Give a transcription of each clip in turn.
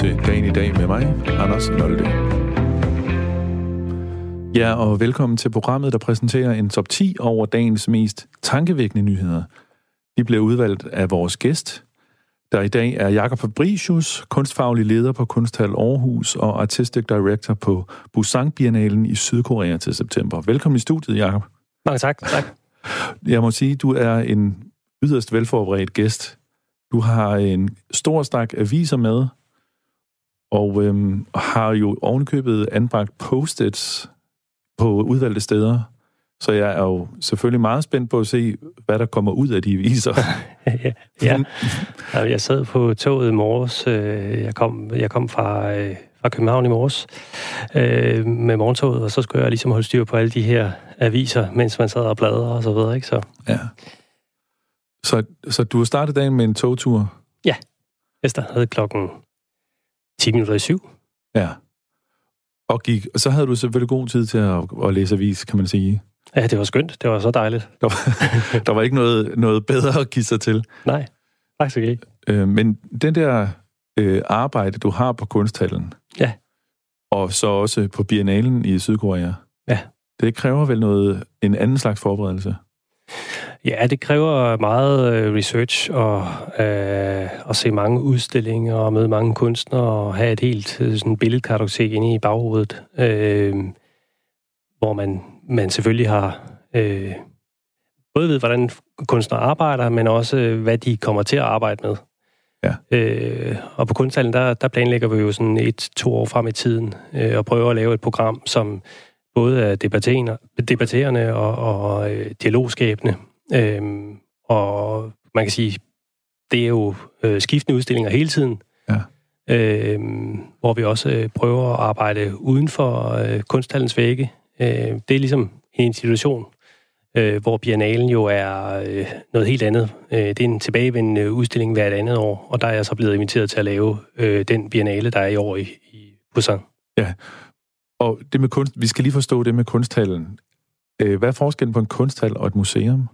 til Dagen i dag med mig, Anders Nolde. Ja, og velkommen til programmet, der præsenterer en top 10 over dagens mest tankevækkende nyheder. De bliver udvalgt af vores gæst, der i dag er Jakob Fabricius, kunstfaglig leder på Kunsthal Aarhus og artistic director på Busan Biennalen i Sydkorea til september. Velkommen i studiet, Jakob. Mange tak. tak. Jeg må sige, du er en yderst velforberedt gæst. Du har en stor stak aviser med, og øhm, har jo ovenkøbet anbragt post-its på udvalgte steder. Så jeg er jo selvfølgelig meget spændt på at se, hvad der kommer ud af de aviser. ja, ja. Jeg sad på toget i morges. Øh, jeg kom, jeg kom fra, øh, fra København i morges øh, med morgentoget, og så skulle jeg ligesom holde styr på alle de her aviser, mens man sad og bladrede og så videre. Ikke? Så. Ja. Så, så du har startet dagen med en togtur? Ja. Jeg startede klokken 10 minutter i syv. Ja. Og, gik, og så havde du selvfølgelig god tid til at, at læse avis, kan man sige. Ja, det var skønt. Det var så dejligt. Der var, der var ikke noget, noget bedre at give sig til. Nej, faktisk ikke. Øh, men den der øh, arbejde, du har på kunsthallen, ja. og så også på Biennalen i Sydkorea, ja. det kræver vel noget en anden slags forberedelse? Ja, det kræver meget øh, research og øh, at se mange udstillinger og møde mange kunstnere og have et helt øh, sådan billedkartotek inde i baghovedet, øh, hvor man, man selvfølgelig har øh, både ved, hvordan kunstnere arbejder, men også øh, hvad de kommer til at arbejde med. Ja. Øh, og på kunsthallen, der, der planlægger vi jo sådan et-to år frem i tiden øh, og prøver at lave et program, som både debatterende, debatterende og, og øh, dialogskabende. Øhm, og man kan sige, det er jo øh, skiftende udstillinger hele tiden. Ja. Øhm, hvor vi også øh, prøver at arbejde uden for øh, kunsthallens vægge. Øh, det er ligesom en institution, øh, hvor biennalen jo er øh, noget helt andet. Øh, det er en tilbagevendende udstilling hvert andet år, og der er jeg så blevet inviteret til at lave øh, den biennale, der er i år i, i Busan. Ja, og det med kunst, vi skal lige forstå det med kunsthallen. Øh, hvad er forskellen på en kunsthal og et museum?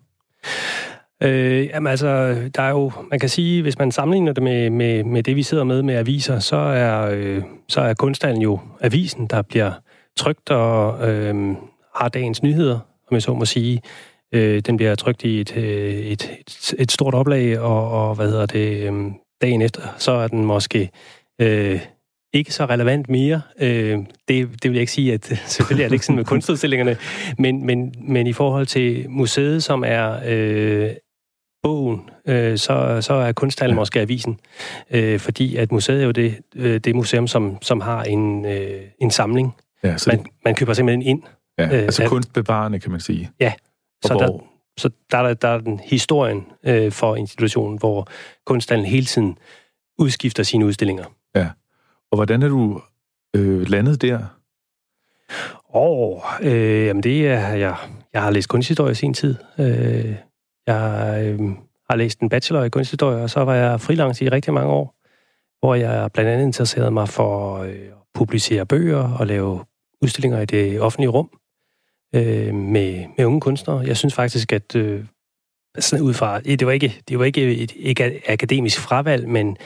Øh, jamen altså, der er jo, man kan sige, hvis man sammenligner det med, med, med det, vi sidder med med aviser, så er, øh, så er kunsthallen jo avisen, der bliver trygt og øh, har dagens nyheder, om jeg så må sige. Øh, den bliver trygt i et, øh, et, et, et stort oplag, og, og hvad hedder det, øh, dagen efter, så er den måske øh, ikke så relevant mere. Øh, det, det vil jeg ikke sige, at selvfølgelig er det ikke sådan med kunstudstillingerne, men, men, men i forhold til museet, som er øh, bogen, øh, så, så er kunsthallen ja. måske avisen. Øh, fordi at museet er jo det, øh, det museum, som, som har en, øh, en samling. Ja, så man, det... man køber simpelthen ind. Ja, øh, altså at, kunstbevarende, kan man sige. Ja, så hvor... der, så der, der, der er den historien øh, for institutionen, hvor kunsthallen hele tiden udskifter sine udstillinger. Ja. Og hvordan er du øh, landet der? Åh, oh, øh, jamen det er, jeg, jeg har læst kunsthistorie i sin tid. Øh, jeg øh, har læst en bachelor i kunsthistorie, og så var jeg freelance i rigtig mange år, hvor jeg blandt andet interesserede mig for øh, at publicere bøger og lave udstillinger i det offentlige rum øh, med, med unge kunstnere. Jeg synes faktisk, at øh, sådan ud fra, det var ikke, det var ikke et ikke akademisk fravalg, men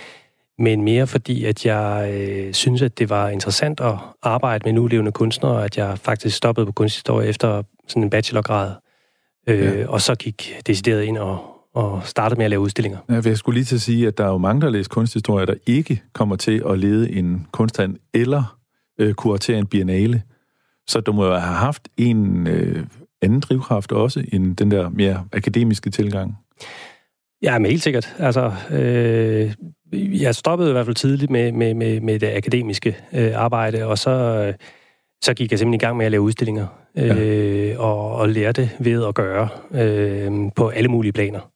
men mere fordi, at jeg øh, synes, at det var interessant at arbejde med nulevende kunstnere, at jeg faktisk stoppede på kunsthistorie efter sådan en bachelorgrad, øh, ja. og så gik decideret ind og, og startede med at lave udstillinger. Ja, jeg skulle lige til at sige, at der er jo mange, der læser kunsthistorie, der ikke kommer til at lede en kunsthandel eller øh, kuratere en biennale. Så du må jo have haft en øh, anden drivkraft også, end den der mere akademiske tilgang. Ja, men helt sikkert. Altså, øh, jeg stoppede i hvert fald tidligt med, med, med, med det akademiske øh, arbejde, og så, øh, så gik jeg simpelthen i gang med at lave udstillinger, øh, ja. og, og lærte ved at gøre øh, på alle mulige planer.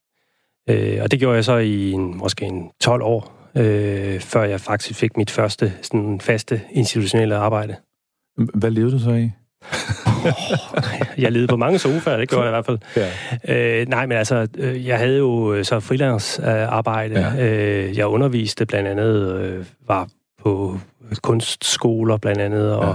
Øh, og det gjorde jeg så i en, måske en 12 år, øh, før jeg faktisk fik mit første sådan, faste institutionelle arbejde. Hvad levede du så i? Jeg levede på mange sofaer, det gjorde jeg i hvert fald. Ja. Øh, nej, men altså, øh, jeg havde jo øh, så freelance-arbejde. Ja. Øh, jeg underviste blandt andet, øh, var på kunstskoler blandt andet, og ja.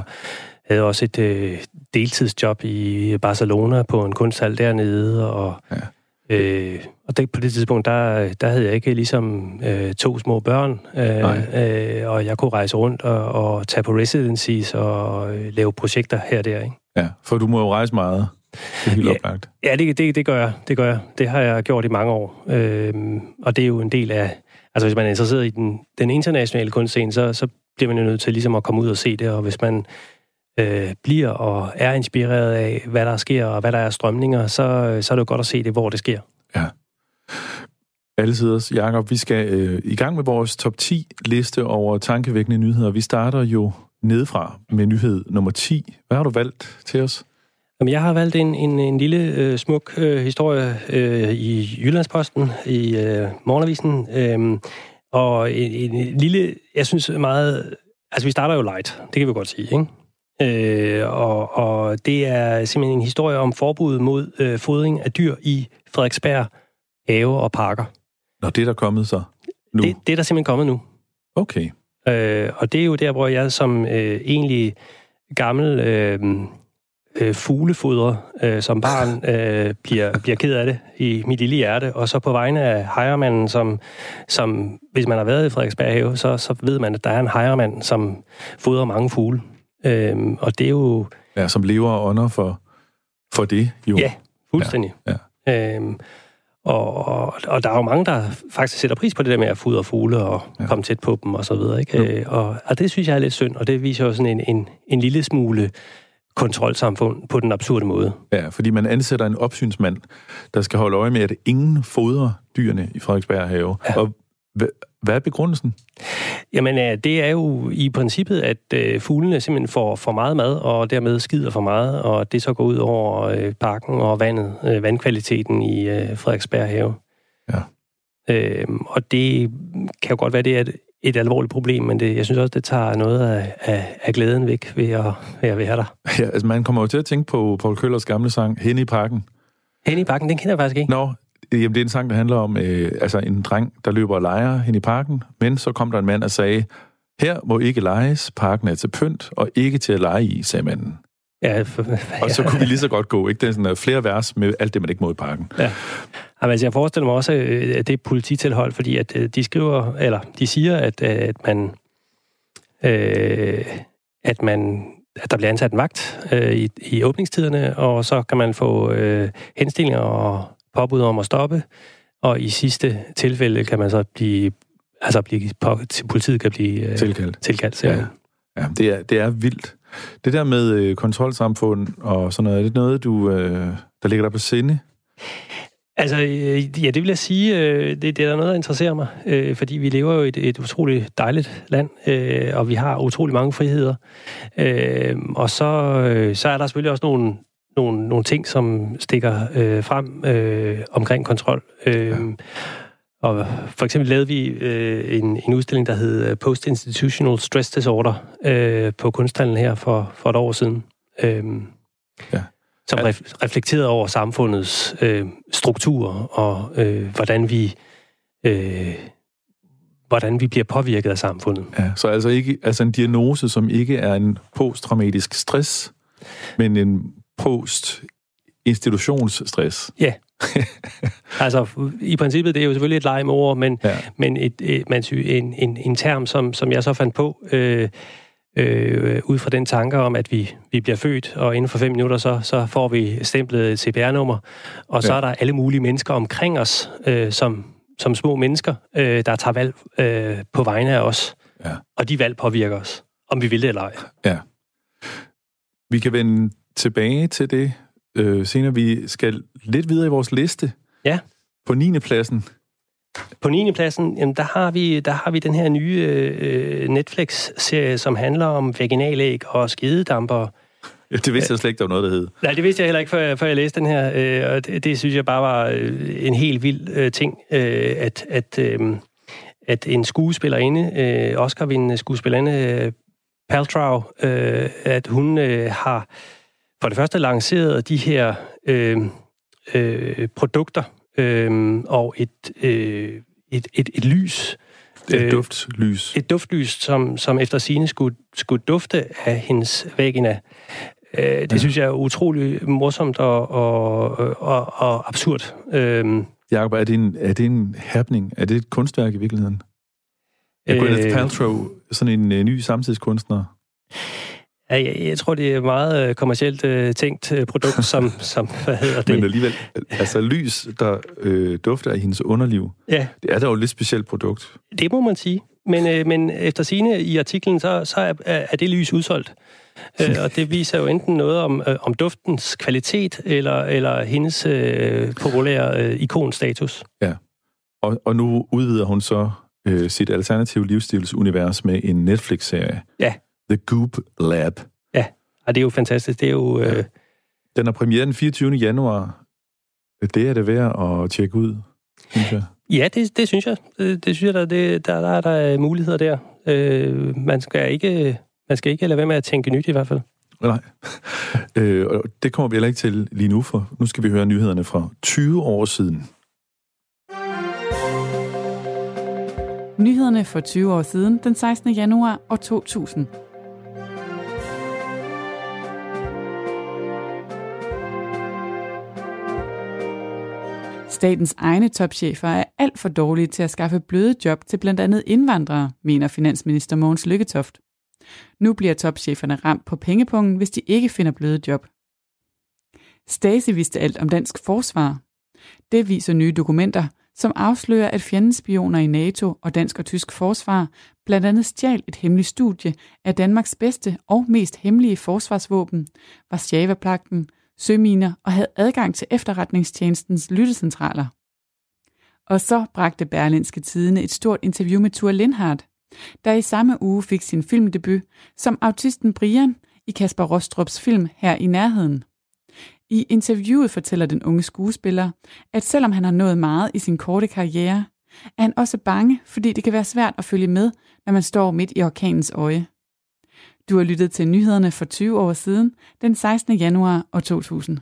havde også et øh, deltidsjob i Barcelona på en kunsthal dernede, og... Ja. Øh, og det, på det tidspunkt, der, der havde jeg ikke ligesom øh, to små børn, øh, øh, og jeg kunne rejse rundt og, og tage på residencies og øh, lave projekter her og der. Ikke? Ja, for du må jo rejse meget. Det er helt ja, oplagt. Ja, det, det, det gør jeg. Det gør jeg. Det har jeg gjort i mange år. Øh, og det er jo en del af... Altså, hvis man er interesseret i den, den internationale kunstscene, så, så bliver man jo nødt til ligesom at komme ud og se det, og hvis man øh, bliver og er inspireret af, hvad der sker, og hvad der er strømninger, så, så er det jo godt at se det, hvor det sker. Ja. Alle siders. Jakob, vi skal øh, i gang med vores top 10 liste over tankevækkende nyheder. Vi starter jo nedefra med nyhed nummer 10. Hvad har du valgt til os? Jamen, jeg har valgt en, en, en lille øh, smuk øh, historie øh, i Jyllandsposten, i øh, Morgenavisen, øh, og en, en lille, jeg synes meget, altså vi starter jo light, det kan vi godt sige, ikke? Øh, og, og det er simpelthen en historie om forbud mod øh, fodring af dyr i Frederiksberg have og parker. Nå, det er der kommet så nu? Det, det er der simpelthen kommet nu. Okay. Øh, og det er jo der, hvor jeg som øh, egentlig gammel øh, øh, fuglefoder øh, som barn øh, bliver, bliver ked af det i mit lille hjerte. Og så på vegne af hejermanden, som, som hvis man har været i Frederiksberg have, så, så ved man, at der er en hejermand, som fodrer mange fugle. Øh, og det er jo... Ja, som lever og ånder for, for det jo. Ja, fuldstændig. Ja, ja. Øh, og, og, og der er jo mange, der faktisk sætter pris på det der med at fodre fugle og ja. komme tæt på dem og så videre. Ikke? Ja. Øh, og, og det synes jeg er lidt synd, og det viser jo sådan en, en, en lille smule kontrolsamfund på den absurde måde. Ja, fordi man ansætter en opsynsmand, der skal holde øje med, at ingen fodrer dyrene i Frederiksberg have. Ja. Og hvad er begrundelsen? Jamen, det er jo i princippet, at øh, fuglene simpelthen får for meget mad, og dermed skider for meget, og det så går ud over øh, parken og vandet, øh, vandkvaliteten i Frederiksberg have. Ja. Øhm, og det kan jo godt være, det er et, et alvorligt problem, men det, jeg synes også, det tager noget af, af, af glæden væk ved at, ved at være der. Ja, altså man kommer jo til at tænke på Paul Køllers gamle sang, Hen i parken. Hen i parken, den kender jeg faktisk ikke. Nå, Jamen, det er en sang, der handler om øh, altså en dreng, der løber og leger hen i parken, men så kom der en mand og sagde, her må ikke leges, parken er til pynt, og ikke til at lege i, sagde manden. Ja, for, ja. Og så kunne vi lige så godt gå, ikke? Det er sådan uh, flere vers med alt det, man ikke må i parken. Ja. Jamen, altså, jeg forestiller mig også, øh, at det er polititilhold, fordi at øh, de skriver, eller de siger, at, at man, øh, at man at der bliver ansat en vagt øh, i, i åbningstiderne, og så kan man få øh, henstillinger og påbud om at stoppe, og i sidste tilfælde kan man så blive, altså blive, politiet kan blive øh, tilkaldt. tilkaldt ja. ja, det er, det er vildt. Det der med øh, kontrolsamfund og sådan noget, er det noget, du, øh, der ligger der på sinde? Altså, øh, ja, det vil jeg sige, øh, det, det er der noget, der interesserer mig, øh, fordi vi lever jo i et, et utroligt dejligt land, øh, og vi har utrolig mange friheder. Øh, og så, øh, så er der selvfølgelig også nogle nogle, nogle ting, som stikker øh, frem øh, omkring kontrol. Øh, ja. Og for eksempel lavede vi øh, en, en udstilling, der hed øh, Post-Institutional Stress Disorder øh, på kunsthallen her for, for et år siden. Øh, ja. Som ref- reflekterede over samfundets øh, struktur og øh, hvordan vi... Øh, hvordan vi bliver påvirket af samfundet. Ja, så altså ikke altså en diagnose, som ikke er en posttraumatisk stress, men en post-institutionsstress. Ja. altså, i princippet, det er jo selvfølgelig et leg med ord, men, ja. men et, et, man synes, en, en, en term, som, som jeg så fandt på, øh, øh, ud fra den tanke om, at vi, vi bliver født, og inden for fem minutter, så, så får vi stemplet et CPR-nummer, og så ja. er der alle mulige mennesker omkring os, øh, som, som små mennesker, øh, der tager valg øh, på vegne af os. Ja. Og de valg påvirker os, om vi vil det eller ej. Ja. Vi kan vende tilbage til det øh, senere. Vi skal lidt videre i vores liste. Ja. På 9. pladsen. På 9. pladsen, jamen, der, har vi, der har vi den her nye øh, Netflix-serie, som handler om vaginalæg og skidedamper. Ja, det vidste jeg slet ikke, der var noget, der hed. Nej, det vidste jeg heller ikke, før jeg, før jeg læste den her. Øh, og det, det synes jeg bare var øh, en helt vild øh, ting, øh, at, at, øh, at en skuespillerinde, øh, Oscar-vindende skuespillerinde, øh, Paltrow, øh, at hun øh, har for det første lanceret de her øh, øh, produkter øh, og et, øh, et, et, et lys. Et øh, duftlys. Et duftlys, som, som efter sine skulle, skulle dufte af hendes vagina. Øh, det ja. synes jeg er utrolig morsomt og, og, og, og absurd. Øh, Jacob, er det, en, er det en happening? Er det et kunstværk i virkeligheden? Er øh, Gwyneth Paltrow sådan en uh, ny samtidskunstner? Ja, jeg, jeg tror, det er meget øh, kommercielt uh, tænkt uh, produkt, som, som, hvad hedder det? Men alligevel, altså lys, der øh, dufter af hendes underliv, ja. det er da jo et lidt specielt produkt. Det må man sige. Men, øh, men efter sine i artiklen, så, så er, er det lys udsolgt. Øh, og det viser jo enten noget om, øh, om duftens kvalitet, eller, eller hendes øh, populære øh, ikonstatus. Ja, og, og nu udvider hun så øh, sit alternative livsstilsunivers med en Netflix-serie. Ja. The Goop Lab. Ja, og det er jo fantastisk. Det er jo... Øh... Ja. Den er premiere den 24. januar. Det er det værd at tjekke ud, synes jeg. Ja, det, det synes jeg. Det, det synes jeg, der, det, der, der er der muligheder der. Øh, man skal ikke man skal ikke lade være med at tænke nyt i hvert fald. Nej, øh, og det kommer vi heller ikke til lige nu, for nu skal vi høre nyhederne fra 20 år siden. Nyhederne for 20 år siden, den 16. januar år 2000. Statens egne topchefer er alt for dårlige til at skaffe bløde job til blandt andet indvandrere, mener finansminister Mogens Lykketoft. Nu bliver topcheferne ramt på pengepungen, hvis de ikke finder bløde job. Stasi vidste alt om dansk forsvar. Det viser nye dokumenter, som afslører, at fjendespioner i NATO og dansk og tysk forsvar blandt andet stjal et hemmeligt studie af Danmarks bedste og mest hemmelige forsvarsvåben, Varsjava-plagten, søminer og havde adgang til efterretningstjenestens lyttecentraler. Og så bragte Berlinske Tidene et stort interview med Thor Lindhardt, der i samme uge fik sin filmdebut som autisten Brian i Kasper Rostrups film Her i nærheden. I interviewet fortæller den unge skuespiller, at selvom han har nået meget i sin korte karriere, er han også bange, fordi det kan være svært at følge med, når man står midt i orkanens øje. Du har lyttet til nyhederne for 20 år siden, den 16. januar 2000.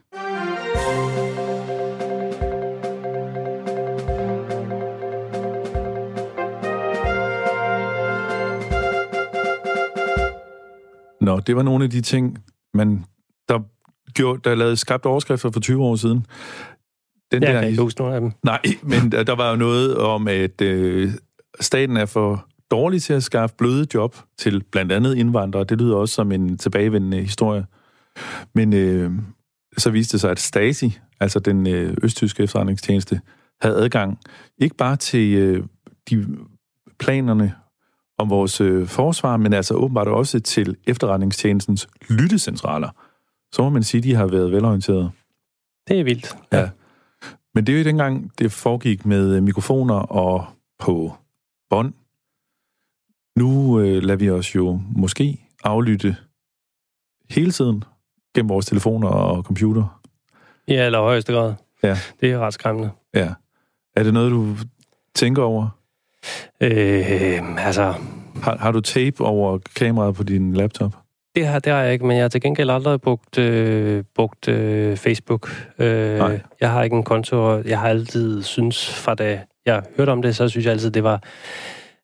Nå, det var nogle af de ting, man, der, gjorde, der lavede skabt overskrifter for 20 år siden. Den jeg der, kan ikke huske nogle af dem. Nej, men der, der var jo noget om, at øh, staten er for dårlig til at skaffe bløde job til blandt andet indvandrere. Det lyder også som en tilbagevendende historie. Men øh, så viste det sig, at Stasi, altså den øh, østtyske efterretningstjeneste, havde adgang ikke bare til øh, de planerne om vores øh, forsvar, men altså åbenbart også til efterretningstjenestens lyttecentraler. Så må man sige, at de har været velorienterede. Det er vildt. Ja. ja. Men det er jo dengang, det foregik med øh, mikrofoner og på bånd. Nu øh, lader vi os jo måske aflytte hele tiden gennem vores telefoner og computer. Ja, eller højeste grad. Ja. Det er ret skræmmende. Ja. Er det noget, du tænker over? Øh, altså... Har, har du tape over kameraet på din laptop? Det har, det har jeg ikke, men jeg har til gengæld aldrig brugt, øh, brugt øh, Facebook. Øh, Nej. Jeg har ikke en konto, og jeg har altid synes, fra da jeg hørte om det, så synes jeg altid, det var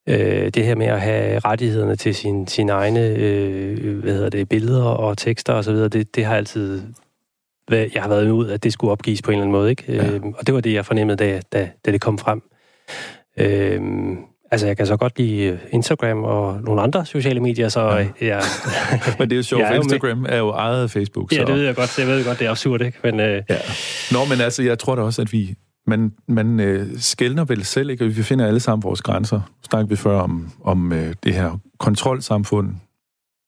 øh, det her med at have rettighederne til sin, sin egne øh, hvad hedder det, billeder og tekster osv., det, det har altid jeg har været ud, at det skulle opgives på en eller anden måde. Ikke? Ja. Øh, og det var det, jeg fornemmede, da, da, da det kom frem. Øh, Altså, jeg kan så godt lide øh, Instagram og nogle andre sociale medier, så ja. jeg... Men det er jo sjovt, for Instagram er jo ejet af Facebook. Så... Ja, det ved jeg godt. Jeg ved godt, det er absurd, ikke? Men, øh... ja. Nå, men altså, jeg tror da også, at vi... Man, man øh, skældner vel selv, ikke? Vi finder alle sammen vores grænser. Nu snakkede vi før om, om øh, det her kontrolsamfund,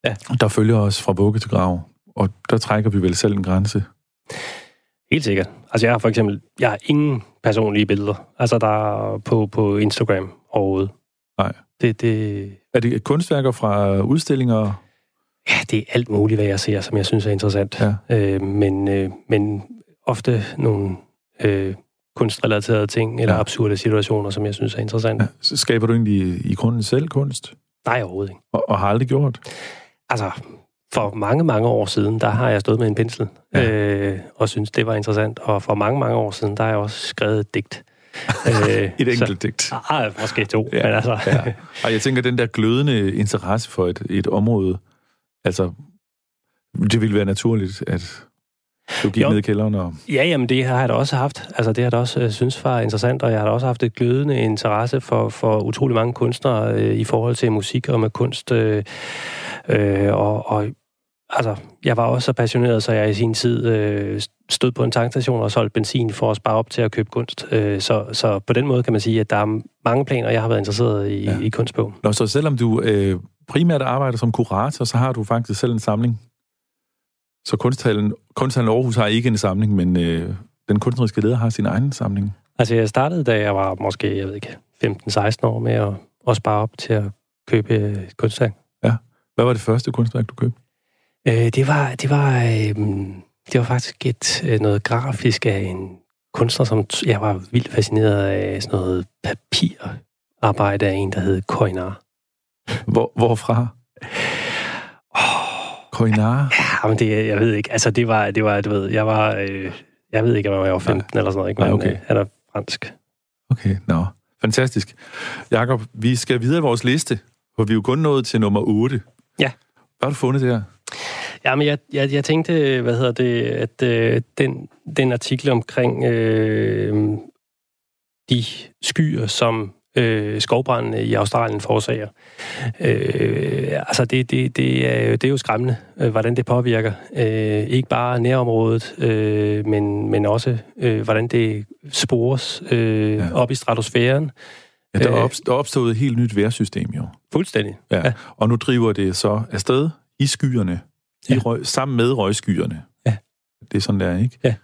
ja. der følger os fra vugge til grav. Og der trækker vi vel selv en grænse. Helt sikkert. Altså, jeg har for eksempel... Jeg har ingen personlige billeder. Altså, der er på, på Instagram overhovedet. Nej. Det, det... Er det kunstværker fra udstillinger? Ja, det er alt muligt, hvad jeg ser, som jeg synes er interessant. Ja. Øh, men, øh, men ofte nogle øh, kunstrelaterede ting, eller ja. absurde situationer, som jeg synes er interessant. Ja. Skaber du egentlig i grunden selv kunst? Nej, overhovedet ikke. Og, og har aldrig gjort? Altså, for mange, mange år siden, der har jeg stået med en pensel, ja. øh, og synes det var interessant. Og for mange, mange år siden, der har jeg også skrevet et digt. øh, et enkelt digt. Ah, måske to, ja, men altså... ja. Og jeg tænker, den der glødende interesse for et, et område, altså, det ville være naturligt, at Du gik Jo. ned i kælderen og... Ja, jamen det har jeg da også haft. Altså det har jeg da også øh, synes var interessant, og jeg har da også haft et glødende interesse for, for utrolig mange kunstnere øh, i forhold til musik og med kunst. Øh, øh, og, og altså, jeg var også så passioneret, så jeg i sin tid øh, stod på en tankstation og solgte benzin for at spare op til at købe kunst. Øh, så, så på den måde kan man sige, at der er mange planer, jeg har været interesseret i, Ja. i kunst på. Nå, så selvom du øh, primært arbejder som kurator, så har du faktisk selv en samling. Så kunsthallen, kunsthallen Aarhus har ikke en samling, men øh, den kunstneriske leder har sin egen samling. Altså jeg startede, da jeg var måske, jeg ved ikke, 15-16 år med at, at spare op til at købe øh, kunstværk. Hvad var det første kunstværk, du købte? Øh, det var, det var, øh, det var faktisk et, øh, noget grafisk af en kunstner, som jeg var vildt fascineret af sådan noget papirarbejde af en, der hed Koinar. Hvor, hvorfra? Oh, Koinar? ja, men det, jeg ved ikke, altså det var, det var, du ved, jeg var, øh, jeg ved ikke, om jeg var 15 Nej. eller sådan noget, ikke? Nej, men okay. øh, han er fransk. Okay, nå. Fantastisk. Jakob, vi skal videre i vores liste, for vi er jo kun nået til nummer 8. Ja. Hvad har du fundet der? Ja, men jeg, jeg, jeg tænkte, hvad hedder det, at øh, den, den artikel omkring øh, de skyer, som øh, skovbrændene i Australien forårsager. Øh, altså, det, det, det, er, det er jo skræmmende, øh, hvordan det påvirker. Øh, ikke bare nærområdet, øh, men, men også, øh, hvordan det spores øh, Ja. op i stratosfæren. Ja, der, er Øh. er opstået et helt nyt vejrsystem jo. Fuldstændig. Ja. Ja. Og nu driver det så afsted i skyerne, i Ja. røg, sammen med røgskyerne. Ja. Det er sådan, der, ikke? Ja.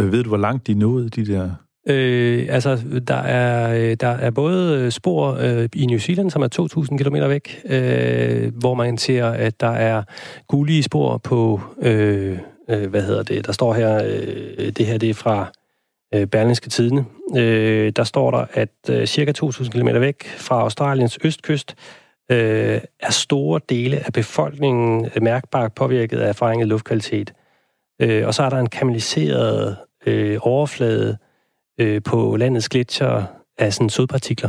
Øh, ved du, hvor langt de nåede, de der... Øh, altså, der er, øh, der er både øh, spor øh, i New Zealand, som er 2.000 km væk, øh, hvor man ser, at der er gulige spor på, øh, øh, hvad hedder det, der står her, øh, det her det er fra øh, Berlingske Tidene. Øh, der står der, at øh, cirka 2.000 km væk fra Australiens østkyst, øh, er store dele af befolkningen øh, mærkbart påvirket af forringet luftkvalitet. Øh, og så er der en kanaliseret øh, overflade øh, på landets gletsjer af sådan sodpartikler.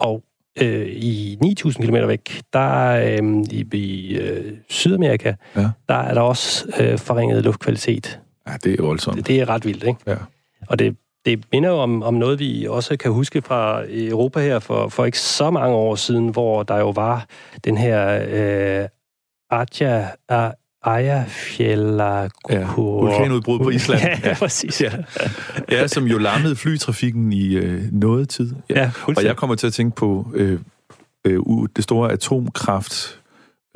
Og øh, i 9.000 km væk, der øh, i, i øh, Sydamerika, Ja. der er der også øh, forringet luftkvalitet. Ja, det er voldsomt. Det, det er ret vildt, ikke? Ja. Og det, det minder jo om, om noget, vi også kan huske fra Europa her for, for ikke så mange år siden, hvor der jo var den her øh, Atja, A- Eyjafjallajökull. Ja, vulkanudbrud på Island. ja, ja, præcis. Ja. Ja, som jo lammede flytrafikken i øh, noget tid. Ja, Og jeg kommer til at tænke på øh, øh, det store atomkraft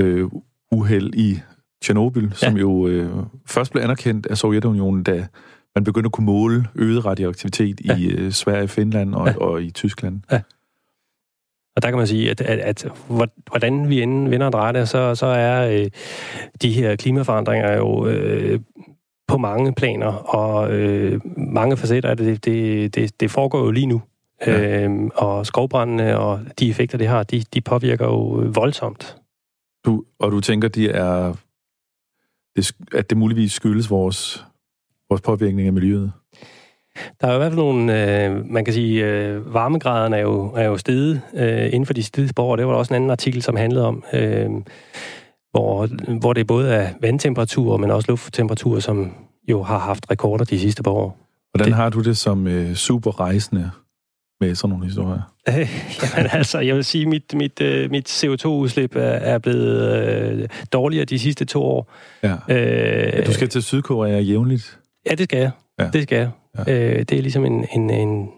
øh, uheld i Tjernobyl, ja. som jo øh, først blev anerkendt af Sovjetunionen, da man begyndte at kunne måle øget radioaktivitet ja. Ja. i øh, Sverige, Finland og, ja. Ja. og i Tyskland. Og der kan man sige, at, at, at hvor- hvordan vi end vender og drejer det, så, så er øh, de her klimaforandringer jo øh, på mange planer, og øh, mange facetter af det, det, det, det foregår jo lige nu. Ja. Øhm, og skovbrændene og de effekter, det har, de, de påvirker jo øh, voldsomt. Du, og du tænker, de er, det, at det muligvis skyldes vores, vores påvirkning af miljøet? Der er jo i hvert fald nogle, øh, man kan sige, øh, varmegraderne er jo, er jo steget øh, inden for de sidste par år. Det var der også en anden artikel, som handlede om, øh, hvor, hvor det både er vandtemperaturer, men også lufttemperatur, som jo har haft rekorder de sidste par år. Hvordan Det- har du det som øh, superrejsende med sådan nogle historier? Øh, jamen altså, jeg vil sige, mit, mit, øh, mit CO2-udslip er, er blevet øh, dårligere de sidste to år. Ja. Øh, Du skal til Sydkorea jævnligt. Ja, det skal jeg. Ja. Ja. Det skal jeg. Ja. Øh, det er ligesom en, en, en,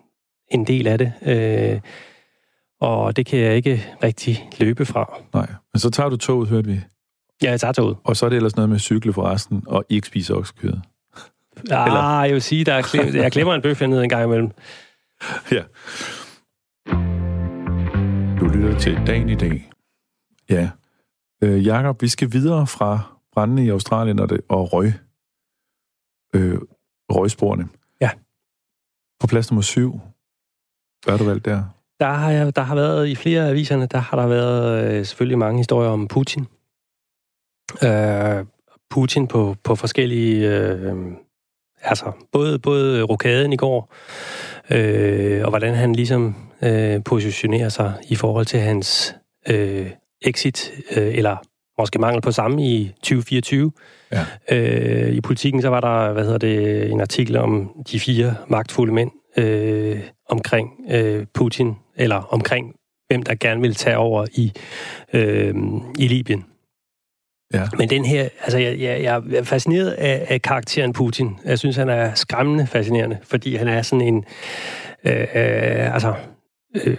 en del af det. Øh, og det kan jeg ikke rigtig løbe fra. Nej, men så tager du toget, hørte vi. Ja, jeg tager toget. Og så er det ellers noget med at cykle for resten, og ikke spise oksekød. Ah, Eller- jeg vil sige, der er klem, jeg glemmer en bøf hernede en gang imellem. Ja. Du lytter til dagen i dag. Ja. Øh, Jakob, vi skal videre fra brændene i Australien og, det, og røg. Øh, røgsporene. På plads nummer syv. Hvad har du valgt der? Der har, jeg, der har været i flere af aviserne, der har der været øh, selvfølgelig mange historier om Putin. Øh, Putin på, på forskellige... Øh, altså, både, både rokaden i går, øh, og hvordan han ligesom øh, positionerer sig i forhold til hans øh, exit, øh, eller måske mangel på samme i 2024. Ja. Øh, I politikken så var der, hvad hedder det, en artikel om de fire magtfulde mænd øh, omkring øh, Putin, eller omkring hvem der gerne vil tage over i, øh, i Libyen. Ja. Men den her, altså jeg, jeg, jeg er fascineret af, af karakteren Putin. Jeg synes, han er skræmmende fascinerende, fordi han er sådan en, øh, øh, altså, øh,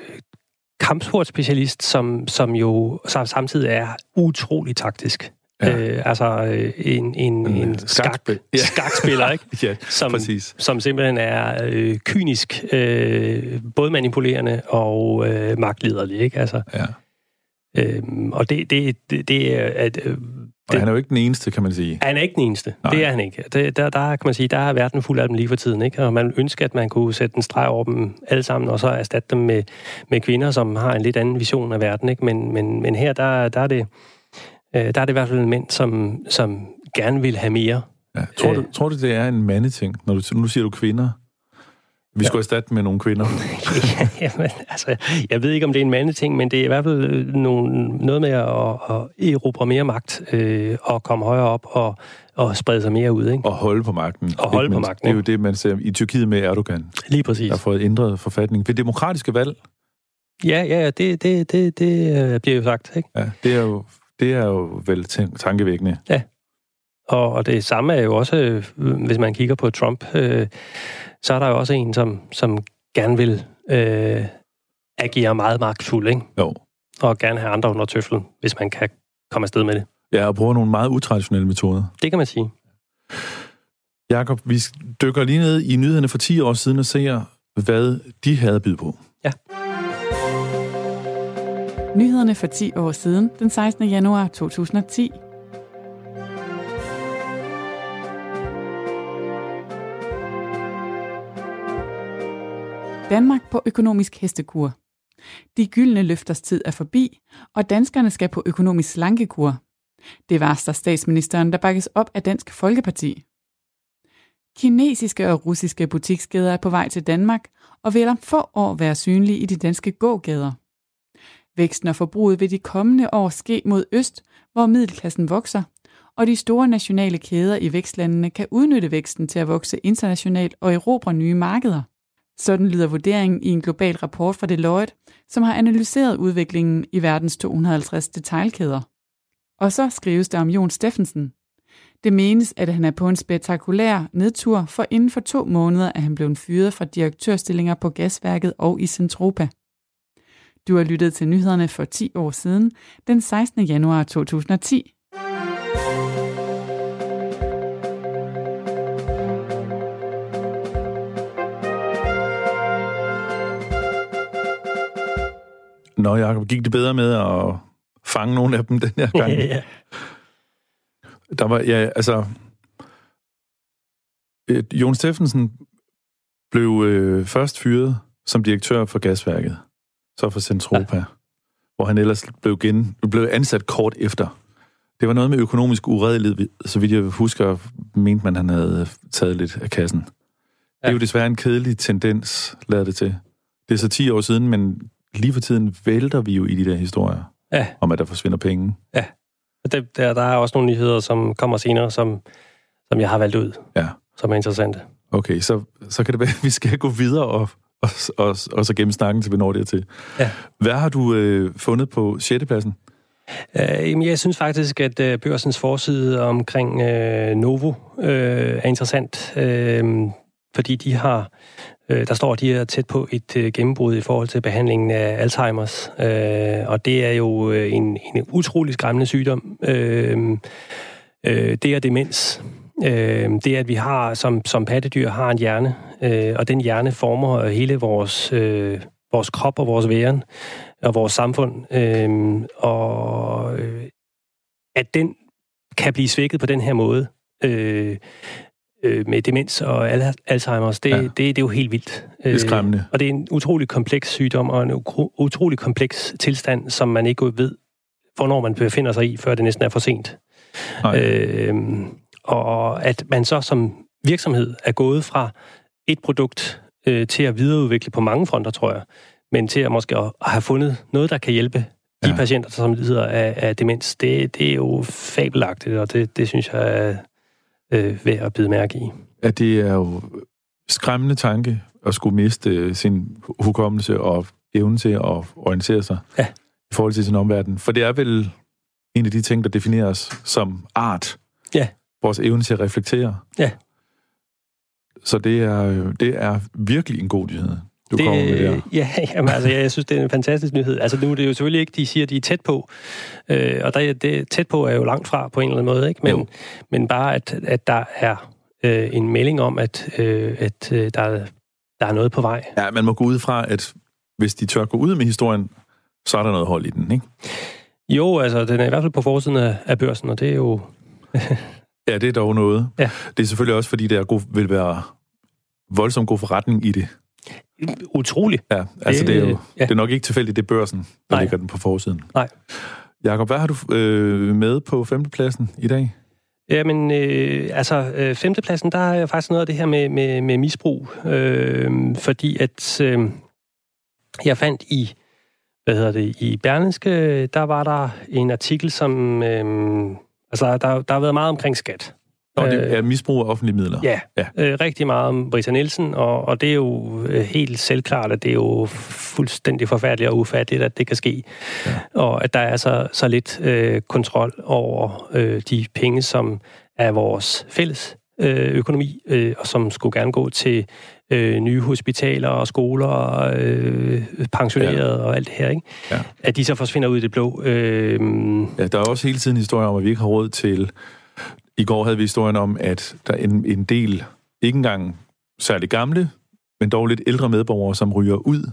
kampsportspecialist, som, som jo så samtidig er utrolig taktisk. Ja. Øh, altså øh, en, en, en skak, ja. skakspiller, ikke? ja, som, præcis. Som simpelthen er øh, kynisk, øh, både manipulerende og øh, magtliderlig, ikke? Altså, ja. Øhm, og det, det, det, det er... At, øh, og det, han er jo ikke den eneste, kan man sige. Han er ikke den eneste. Nej. Det er han ikke. Det, der, der, kan man sige, der er verden fuld af dem lige for tiden. Ikke? Og man ønsker, at man kunne sætte en streg over dem alle sammen, og så erstatte dem med, med kvinder, som har en lidt anden vision af verden. Ikke? Men, men, men her, der, der, er det, øh, der er det i hvert fald en mænd, som, som gerne vil have mere. Ja. Tror, du, øh. tror du, det er en mandeting, når du, nu siger du kvinder? Vi skulle erstatte med nogle kvinder. ja, jamen, altså, jeg ved ikke, om det er en mandeting, men det er i hvert fald øh, nogle, noget med at, at erobre mere magt øh, og komme højere op og, og sprede sig mere ud. Ikke? Og holde på magten. Og holde på magten. Det er jo det, man ser i Tyrkiet med Erdogan. Lige præcis. Der har fået ændret forfatning. Ved demokratiske valg? Ja, ja, ja det, det, det, det øh, bliver jo sagt. Ikke? Ja, det er jo, det er jo vel tankevækkende. Ja. Og, og det samme er jo også, øh, hvis man kigger på Trump, øh, så er der jo også en, som, som gerne vil øh, agere meget magtfuld, ikke? Jo. Og gerne have andre under tøflen, hvis man kan komme afsted med det. Ja, og bruge nogle meget utraditionelle metoder. Det kan man sige. Jakob, vi dykker lige ned i nyhederne for 10 år siden og ser, hvad de havde byde på. Ja. Nyhederne for 10 år siden, den 16. januar 2010. Danmark på økonomisk hestekur. De gyldne løfters tid er forbi, og danskerne skal på økonomisk slankekur. Det varsler statsministeren, der bakkes op af Dansk Folkeparti. Kinesiske og russiske butikskæder er på vej til Danmark og vil om få år være synlige i de danske gågader. Væksten og forbruget vil de kommende år ske mod øst, hvor middelklassen vokser, og de store nationale kæder i vækstlandene kan udnytte væksten til at vokse internationalt og erobre nye markeder. Sådan lyder vurderingen i en global rapport fra Deloitte, som har analyseret udviklingen i verdens 250 detailkæder. Og så skrives der om Jon Steffensen. Det menes, at han er på en spektakulær nedtur, for inden for to måneder er han blevet fyret fra direktørstillinger på gasværket og i Centropa. Du har lyttet til nyhederne for 10 år siden, den 16. januar 2010. Nå, Jacob, gik det bedre med at fange nogle af dem den her gang? ja. Der var, ja, altså... Øh, Jon Steffensen blev øh, først fyret som direktør for gasværket, så for Centropa, ja. hvor han ellers blev, gen, blev ansat kort efter. Det var noget med økonomisk uredelighed, så vidt jeg husker, mente man, han havde taget lidt af kassen. Ja. Det er jo desværre en kedelig tendens, lader det til. Det er så 10 år siden, men lige for tiden vælter vi jo i de der historier ja. om, at der forsvinder penge. Ja. Det, der, der er også nogle nyheder, som kommer senere, som, som jeg har valgt ud, ja. som er interessante. Okay, så, så kan det være, at vi skal gå videre og, og, og, og så gennem snakken, til vi når til. Ja. Hvad har du øh, fundet på 6. pladsen? Uh, jeg synes faktisk, at uh, børsens forside omkring uh, Novo uh, er interessant, uh, fordi de har Øh, der står, at de er tæt på et øh, gennembrud i forhold til behandlingen af Alzheimers. Øh, og det er jo øh, en, en utrolig skræmmende sygdom. Øh, øh, det er demens. Øh, det er, at vi har som, som pattedyr har en hjerne, øh, og den hjerne former hele vores, øh, vores krop og vores væren og vores samfund. Øh, og øh, at den kan blive svækket på den her måde, øh, øh, med demens og Alzheimer's, det, ja. det, det er jo helt vildt. Det er skræmmende. Øh, og det er en utrolig kompleks sygdom og en utrolig kompleks tilstand, som man ikke ved, hvornår man befinder sig i, før det næsten er for sent. Øh, og at man så som virksomhed er gået fra et produkt øh, til at videreudvikle på mange fronter, tror jeg, men til at måske at have fundet noget, der kan hjælpe de ja. patienter, som lider af, af demens, det, det er jo fabelagtigt, og det, det synes jeg er øh, værd at bide mærke i. Ja, det er jo skræmmende tanke at skulle miste sin hukommelse og evne til at orientere sig ja. i forhold til sin omverden. For det er vel en af de ting, der defineres som art. Ja. Vores evne til at reflektere. Ja. Så det er, det er virkelig en god nyhed du det, kommer med der. Ja, jamen, altså, jeg, jeg synes, det er en fantastisk nyhed. Altså nu er det jo selvfølgelig ikke, de siger, de er tæt på. Øh, og der, det, tæt på er jo langt fra på en eller anden måde. Ikke? Men, men bare, at, at der er øh, en melding om, at, øh, at øh, der, der er noget på vej. Ja, man må gå ud fra, at hvis de tør gå ud med historien, så er der noget hold i den, ikke? Jo, altså, den er i hvert fald på forsiden af, af børsen, og det er jo... ja, det er dog noget. Ja. Det er selvfølgelig også, fordi der vil være voldsomt god forretning i det. Utroligt. Ja, altså det, det er jo ja. det er nok ikke tilfældigt, det er børsen, der Nej. ligger den på forsiden. Nej. Jakob, hvad har du øh, med på femtepladsen i dag? Jamen, øh, altså, øh, femtepladsen, der er faktisk noget af det her med, med, med misbrug. Øh, fordi at øh, jeg fandt i, hvad hedder det, i Berlingske, der var der en artikel, som, øh, altså, der, der har været meget omkring skat. Og det er misbrug af offentlige midler? Ja, ja. Øh, rigtig meget om Britta Nielsen, og, og det er jo øh, helt selvklart, at det er jo fuldstændig forfærdeligt og ufatteligt, at det kan ske. Ja. Og at der er så, så lidt øh, kontrol over øh, de penge, som er vores fælles øh, økonomi, øh, og som skulle gerne gå til øh, nye hospitaler og skoler og øh, pensionerede ja. og alt det her, ikke? Ja. At de så forsvinder ud i det blå. Øh, ja, der er også hele tiden historier om, at vi ikke har råd til i går havde vi historien om, at der er en, en del, ikke engang særligt gamle, men dog lidt ældre medborgere, som ryger ud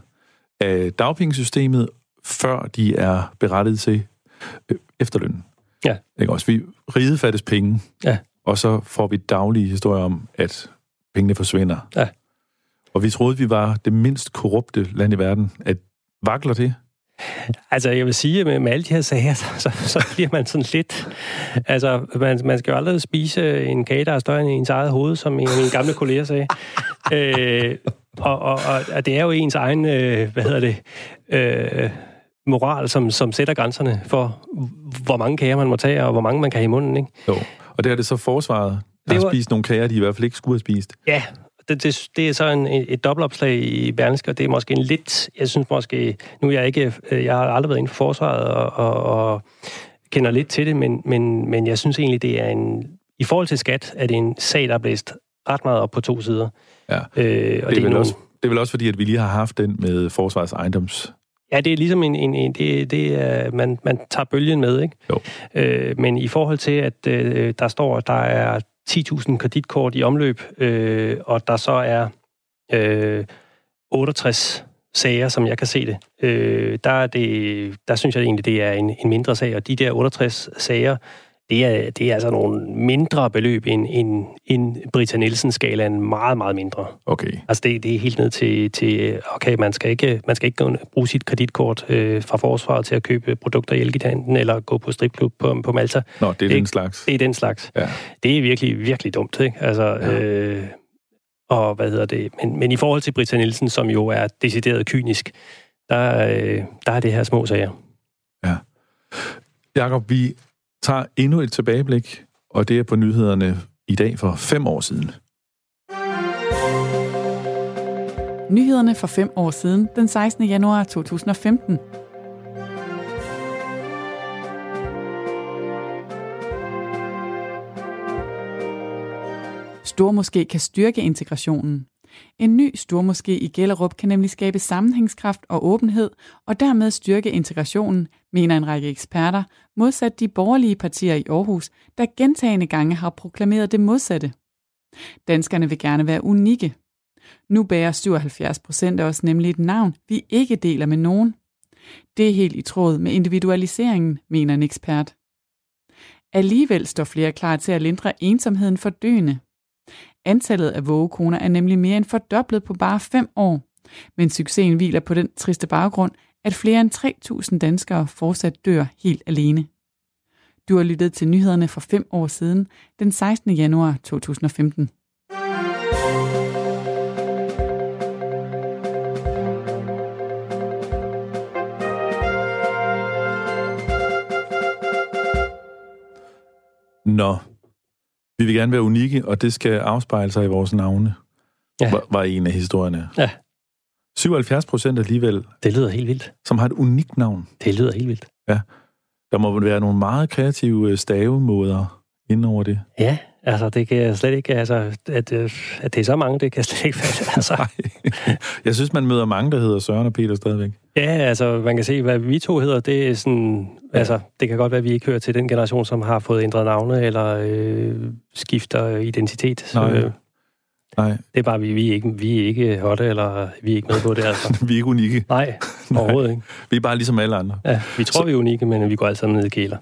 af dagpengesystemet, før de er berettet til øh, efterlønnen. Ja. Ikke også? Vi ride fattes penge, ja. og så får vi daglige historier om, at pengene forsvinder. Ja. Og vi troede, vi var det mindst korrupte land i verden. At vakler det? Altså, jeg vil sige, at med, alle de her sager, så, så, så bliver man sådan lidt... Altså, man, man skal jo aldrig spise en kage, der er større end ens eget hoved, som en af mine gamle kolleger sagde. øh, og, og, og det er jo ens egen, øh, hvad hedder det, øh, moral, som, som sætter grænserne for, hvor mange kager man må tage, og hvor mange man kan have i munden, ikke? Jo, og det er det så forsvaret, der det var... har spist nogle kager, de i hvert fald ikke skulle have spist. Ja, det, det, det er så en, et dobbeltopslag i Berlingske, og det er måske en lidt, jeg synes måske, nu er jeg ikke, øh, jeg har aldrig været inden for forsvaret og, og, og kender lidt til det, men, men, men jeg synes egentlig, det er en, i forhold til skat, er det en sag, der er blæst ret meget op på to sider. Ja, øh, og det, er det, er nogle... også, det er vel også fordi, at vi lige har haft den med forsvarets ejendoms Ja, det er ligesom en, en, en det, det er, man, man tager bølgen med, ikke? Jo. Øh, men i forhold til, at øh, der står, at der er 10.000 kreditkort i omløb, øh, og der så er øh, 68 sager, som jeg kan se det, øh, der, er det, der synes jeg egentlig, det er en, en mindre sag, og de der 68 sager, det er, det er altså nogle mindre beløb end, end, end Britta Nielsen-skalaen. Meget, meget mindre. Okay. Altså det, det er helt ned til, til okay, man skal ikke, man skal ikke bruge sit kreditkort øh, fra forsvaret til at købe produkter i Elgiganten eller gå på stripklub på, på Malta. Nå, det er det, den slags. Det er den slags. Ja. Det er virkelig, virkelig dumt, ikke? Altså, ja. øh, og hvad hedder det? Men, men i forhold til Britta Nielsen, som jo er decideret kynisk, der, øh, der er det her små sager. Ja. Jakob, vi tager endnu et tilbageblik, og det er på nyhederne i dag for fem år siden. Nyhederne for fem år siden, den 16. januar 2015. Stormoské kan styrke integrationen. En ny stormoské i Gellerup kan nemlig skabe sammenhængskraft og åbenhed, og dermed styrke integrationen, mener en række eksperter, modsat de borgerlige partier i Aarhus, der gentagende gange har proklameret det modsatte. Danskerne vil gerne være unikke. Nu bærer 77 procent af os nemlig et navn, vi ikke deler med nogen. Det er helt i tråd med individualiseringen, mener en ekspert. Alligevel står flere klar til at lindre ensomheden for døende. Antallet af vågekoner er nemlig mere end fordoblet på bare fem år. Men succesen hviler på den triste baggrund, at flere end 3.000 danskere fortsat dør helt alene. Du har lyttet til nyhederne for fem år siden, den 16. januar 2015. Nå, vi vil gerne være unikke, og det skal afspejle sig i vores navne, Ja. var, var en af historierne. Ja. 77 procent alligevel, Det lyder helt vildt. som har et unikt navn. Det lyder helt vildt. Der må være nogle meget kreative øh, stavemåder inden over det. Ja, altså det kan jeg slet ikke, altså at, øh, at det er så mange, det kan jeg slet ikke fatte. Altså. Jeg synes, man møder mange, der hedder Søren og Peter stadigvæk. ja, altså man kan se, hvad vi to hedder, det er sådan, Ja. altså det kan godt være, at vi ikke hører til den generation, som har fået ændret navne eller øh, skifter identitet. Så, Nej. øh, Nej, det er bare, vi, vi, er ikke, vi er ikke hotte, eller vi er ikke med på det, altså. vi er ikke unikke. Nej, overhovedet ikke. Vi er bare ligesom alle andre. Ja, vi tror, vi er unikke, men vi går alle sammen ned i kæler.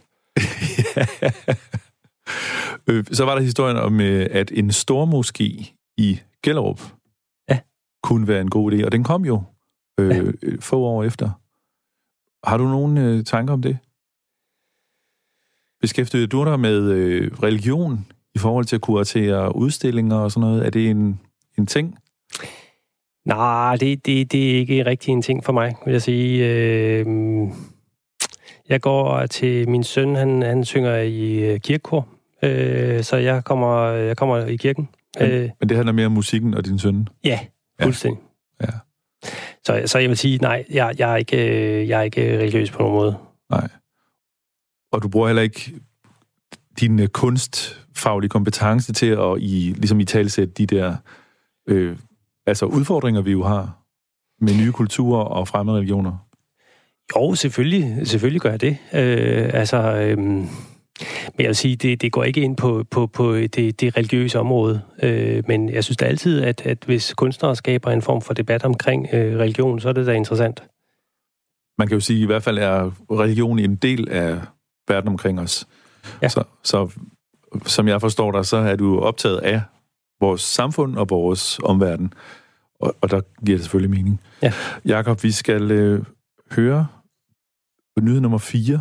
Øh, Så var der historien om, øh, at en stor moské i Gellerup Ja. kunne være en god idé, og den kom jo øh, Ja. øh, få år efter. Har du nogle øh, tanker om det? Beskæftiger du dig med øh, religion i forhold til at kuratere udstillinger og sådan noget? Er det en, en ting? Nej, det, det, det er ikke rigtig en ting for mig, vil jeg sige. Øh, jeg går til min søn, han, han synger i kirkekor, øh, så jeg kommer, jeg kommer i kirken. Men, Øh, men det handler mere om musikken og din søn. ja, fuldstændig. Ja. Så, så jeg vil sige, nej, jeg, jeg, er ikke, øh, jeg er ikke religiøs på nogen måde. Nej. Og du bruger heller ikke din øh, kunstfaglige kompetence til at i, ligesom i talsætte de der øh, altså udfordringer, vi jo har med nye kulturer og fremmede religioner. Jo, selvfølgelig, selvfølgelig gør jeg det. Øh, altså, øh, men jeg vil sige, det, det går ikke ind på, på, på det, det religiøse område. Øh, men jeg synes da altid, at, at hvis kunstnere skaber en form for debat omkring øh, religion, så er det da interessant. Man kan jo sige, at i hvert fald er religion en del af verden omkring os. Ja. Så, så som jeg forstår dig, så er du optaget af vores samfund og vores omverden. Og, og der giver det selvfølgelig mening. Ja. Jakob, vi skal øh, høre nyhed nummer 4.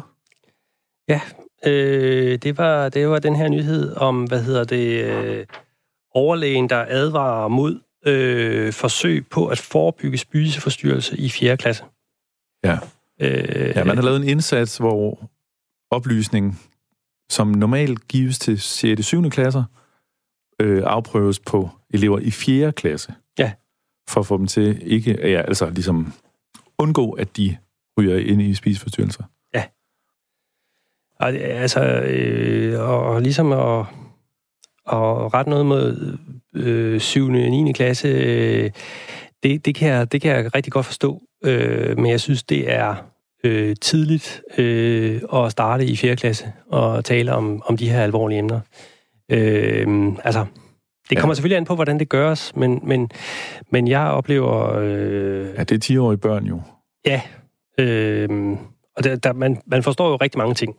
Øh, det, var, det var den her nyhed om, hvad hedder det, øh, overlægen, der advarer mod øh, forsøg på at forebygge spiseforstyrrelse i 4. klasse. Ja. Øh, Ja, man har lavet en indsats, hvor oplysning, som normalt gives til 6. og 7. klasser, øh, afprøves på elever i 4. klasse. Ja. For at få dem til ikke, ja, altså ligesom undgå, at de ryger ind i spiseforstyrrelser. Og, altså, øh, og, og ligesom at, at rette noget mod øh, 7. og 9. klasse, øh, det, det, kan jeg, det kan jeg rigtig godt forstå. Øh, men jeg synes, det er øh, tidligt øh, at starte i 4. klasse og tale om, om de her alvorlige emner. Øh, altså, det kommer Ja. selvfølgelig an på, hvordan det gøres, men, men, men jeg oplever... Øh, Ja, det er 10-årige børn jo. Ja, øh, og der, der, man, man forstår jo rigtig mange ting.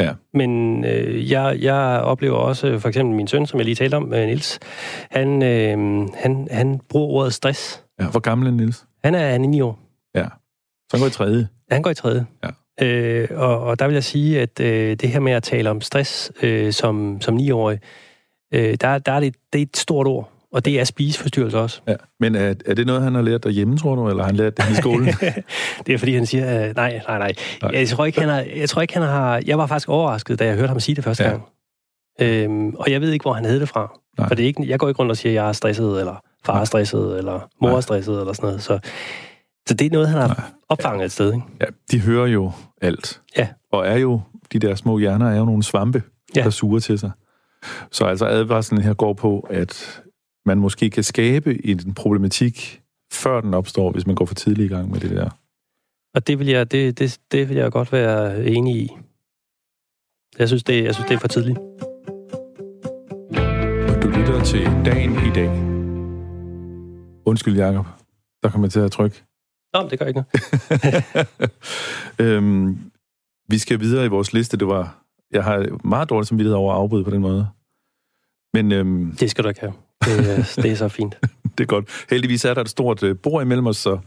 Ja. Men øh, jeg, jeg oplever også, for eksempel min søn, som jeg lige talte om, øh, Nils, han, øh, han, han bruger ordet stress. Ja, hvor gammel er Niels? Han er, han er 9 år. Ja. Så han går i tredje. Han går i tredje. Ja. Øh, og, og der vil jeg sige, at øh, det her med at tale om stress øh, som, som 9-årig, øh, der, der er det, det er et stort ord. Og det er spiseforstyrrelse også. Ja. Men er, er det noget, han har lært derhjemme, tror du, eller har han lært det i skolen? det er fordi, han siger, øh, nej, nej, nej. Nej. Jeg tror ikke, han har, jeg tror ikke, han har... Jeg var faktisk overrasket, da jeg hørte ham sige det første Ja. gang. Øhm, og jeg ved ikke, hvor han havde det fra. Nej. For det er ikke, jeg går ikke rundt og siger, at jeg er stresset, eller far Nej. er stresset, eller mor Nej. er stresset, eller sådan noget. Så, så det er noget, han har Nej. opfanget et sted. Ikke? Ja, de hører jo alt. Ja. Og er jo, de der små hjerner er jo nogle svampe, Ja. ja. der suger til sig. Så altså advarslen her går på, at man måske kan skabe en problematik, før den opstår, hvis man går for tidligt i gang med det der. Og det vil, jeg, det, det, det vil jeg godt være enig i. Jeg synes, det, jeg synes, det er for tidligt. Du lytter til dagen i dag. Undskyld, Jacob. Der kommer jeg til at trykke. Nå, det gør ikke noget. øhm, vi skal videre i vores liste. Det var, jeg har meget dårligt samvittighed over at afbryde på den måde. Men øhm, Det skal du ikke have. Det, er- det er så fint. det er godt. Heldigvis er der et stort øh, bord imellem os, så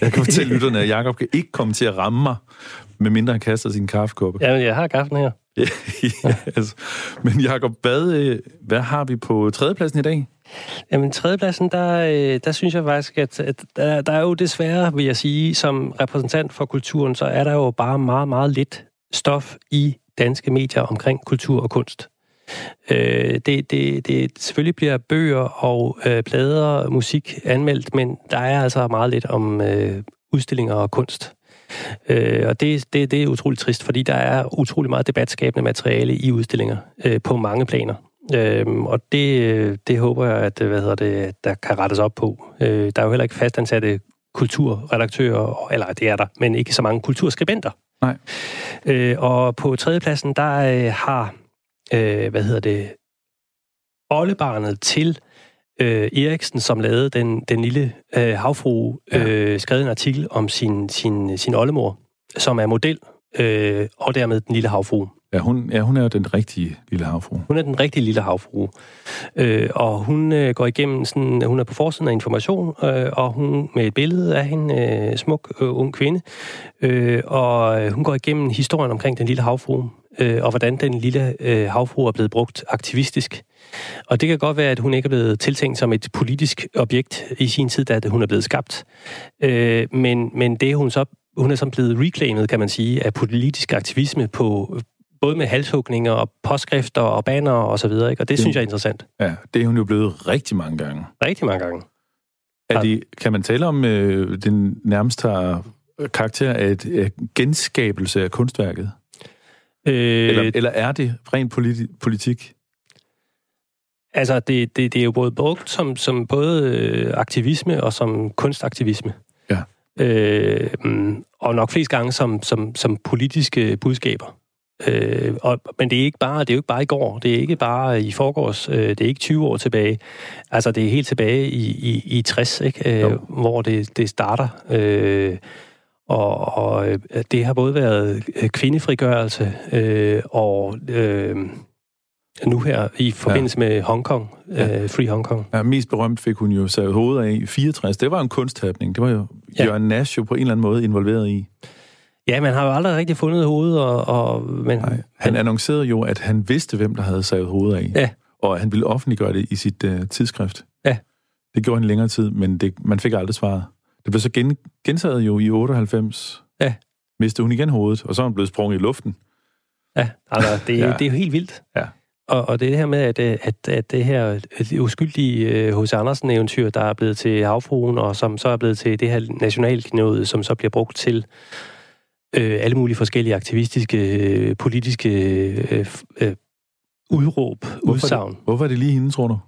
jeg kan fortælle lytterne, at Jacob kan ikke komme til at ramme mig, medmindre han kaster sin kaffekop. Ja, jeg har kaffen her. Ja, altså. Men Jacob, hvad, øh, hvad har vi på tredjepladsen i dag? Jamen, tredjepladsen, der, øh, der synes jeg faktisk, at, at der, der er jo desværre, vil jeg sige, som repræsentant for kulturen, så er der jo bare meget, meget lidt stof i danske medier omkring kultur og kunst. Øh, det, det, det selvfølgelig bliver bøger og øh, plader, musik anmeldt, men der er altså meget lidt om øh, udstillinger og kunst. Øh, og det, det, det er utroligt trist, fordi der er utrolig meget debatskabende materiale i udstillinger øh, på mange planer. Øh, og det, det håber jeg, at hvad hedder det, der kan rettes op på. Øh, der er jo heller ikke fastansatte kulturredaktører, eller det er der, men ikke så mange kulturskribenter. Nej. Øh, og på tredjepladsen, der øh, har, øh, hvad hedder det, oldebarnet til øh, Eriksen, som lavede den, den lille øh, havfru, øh, skrevet en artikel om sin, sin, sin oldemor, som er model, øh, og dermed den lille havfru. Ja, hun, ja, hun er jo den rigtige lille havfru. Hun er den rigtige lille havfru. Øh, og hun øh, går igennem sådan, hun er på forsiden af information, øh, og hun med et billede af en øh, smuk øh, ung kvinde. Øh, og hun går igennem historien omkring den lille havfru, øh, og hvordan den lille øh, havfru er blevet brugt aktivistisk. Og det kan godt være, at hun ikke er blevet tiltænkt som et politisk objekt i sin tid, da hun er blevet skabt. Øh, men, men det hun så hun er så blevet reclaimet, kan man sige, af politisk aktivisme på, både med halshugninger og påskrifter og banner og så videre, ikke? og det, det synes jeg er interessant. Ja, det er hun jo blevet rigtig mange gange. Rigtig mange gange. Er det, kan man tale om, øh, den nærmest har karakter af et af genskabelse af kunstværket? Øh, eller, eller er det ren politi- politik? Altså, det, det, det er jo både brugt som, som både øh, aktivisme og som kunstaktivisme. Ja. Øh, og nok flest gange som, som, som politiske budskaber. Øh, og, men det er, ikke bare, det er jo ikke bare i går, det er ikke bare i forgårs, øh, det er ikke 20 år tilbage. Altså, det er helt tilbage i, i, i 60, ikke? Øh, hvor det, det starter. Øh, og, og øh, det har både været øh, kvindefrigørelse øh, og øh, nu her i forbindelse ja. med Hongkong, ja. øh, Free Hongkong. Ja, mest berømt fik hun jo savet hovedet af i 64. Det var en kunsthapning. Det var jo ja. Jørgen Nash jo på en eller anden måde involveret i. Ja, man har jo aldrig rigtig fundet hovedet, og... og men, Nej, han, han annoncerede jo, at han vidste, hvem der havde savet hovedet af. Ja. Og han ville offentliggøre det i sit uh, tidsskrift. Ja. Det gjorde han længere tid, men det, man fik aldrig svaret. Det blev så gen, gentaget jo i 98. Ja. Mistede hun igen hovedet, og så er hun blevet sprunget i luften. Ja, altså, det, ja. det er jo helt vildt. Ja. Og, og det her med, at, at, at det her uskyldige hos Andersen-eventyr, der er blevet til havfruen, og som så er blevet til det her nationalknode, som så bliver brugt til øh, alle mulige forskellige aktivistiske, øh, politiske øh, øh, udråb, hvorfor udsagn. Det, hvorfor er det lige hende, tror du?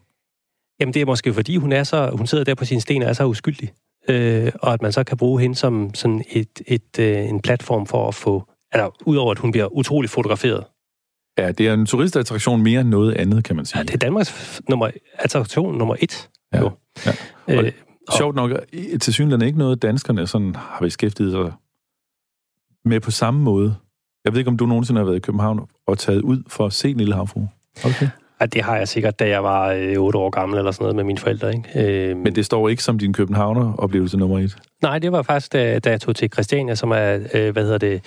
Jamen det er måske fordi, hun, er så, hun sidder der på sin sten og er så uskyldig. Øh, og at man så kan bruge hende som sådan et, et, øh, en platform for at få... Altså, udover at hun bliver utrolig fotograferet. Ja, det er en turistattraktion mere end noget andet, kan man sige. Ja, det er Danmarks nummer, attraktion nummer et. Ja. Jo. ja. Og øh, sjovt nok, til synligheden ikke noget, danskerne sådan har beskæftiget sig med på samme måde. Jeg ved ikke, om du nogensinde har været i København og taget ud for at se Lille Havfru. Okay. Ja, det har jeg sikkert, da jeg var øh, 8 år gammel eller sådan noget med mine forældre. Ikke? Øh, Men det står ikke som din Københavner-oplevelse nummer et? Nej, det var faktisk, da, da jeg tog til Christiania, som er, øh, hvad hedder det,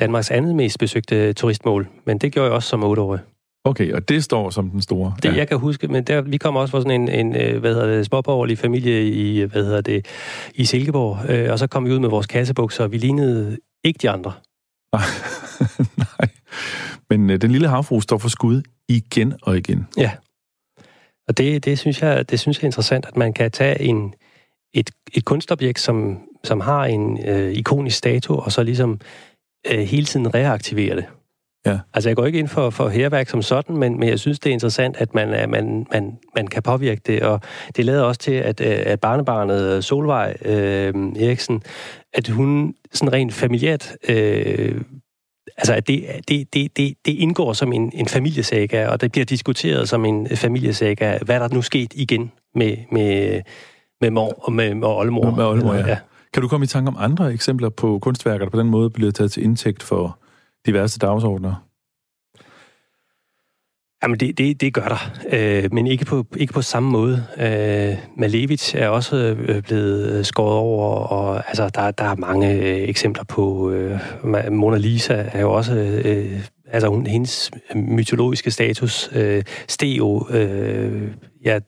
Danmarks andet mest besøgte turistmål. Men det gjorde jeg også som 8 år. Okay, og det står som den store? Det, ja. jeg kan huske, men der, vi kom også fra sådan en, en øh, hvad hedder det, småborgerlig familie i, hvad hedder det, i Silkeborg, øh, og så kom vi ud med vores kassebukser, og vi lignede ikke de andre. Nej. Men øh, den lille havfru står for skud igen og igen. Ja. Og det, det, synes jeg, det synes jeg er interessant, at man kan tage en, et, et kunstobjekt, som, som har en øh, ikonisk status, og så ligesom øh, hele tiden reaktivere det. Ja. Altså, jeg går ikke ind for, for herværk som sådan, men, men jeg synes, det er interessant, at man, man, man, man kan påvirke det, og det lader også til, at, øh, at barnebarnet Solvej øh, Eriksen, at hun sådan rent familiært øh, altså at det, det, det, det, det indgår som en, en familiesaga, og det bliver diskuteret som en familiesaga, hvad der nu sket igen med, med, med mor og med, med oldemor. Med, med oldemor, ja. ja. Kan du komme i tanke om andre eksempler på kunstværker, der på den måde bliver taget til indtægt for diverse dagsordner? Jamen, det, det, det gør der, øh, men ikke på, ikke på samme måde. Øh, Malevich er også øh, blevet skåret over, og altså, der, der er mange øh, eksempler på... Øh, Mona Lisa er jo også... Øh, altså, hun, hendes mytologiske status øh, steg jo... Øh, ja,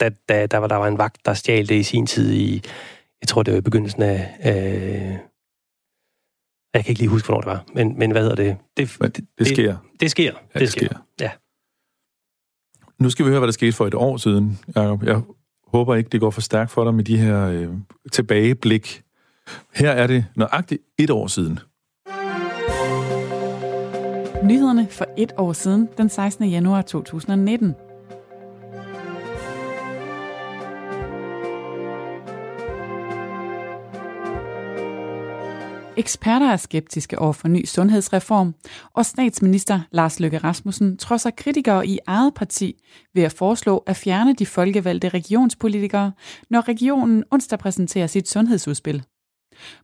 da, da der, var, der var en vagt, der stjal det i sin tid i... Jeg tror, det var i begyndelsen af... Øh, jeg kan ikke lige huske, hvornår det var, men, men hvad hedder det? Det, det, det sker. Det, det sker. Ja, det, det sker. sker. Ja. Nu skal vi høre, hvad der skete for et år siden, Jacob. Jeg håber ikke, det går for stærkt for dig med de her øh, tilbageblik. Her er det nøjagtigt et år siden. Nyhederne for et år siden, den 16. januar 2019. Eksperter er skeptiske over for ny sundhedsreform, og statsminister Lars Løkke Rasmussen trodser kritikere i eget parti ved at foreslå at fjerne de folkevalgte regionspolitikere, når regionen onsdag præsenterer sit sundhedsudspil.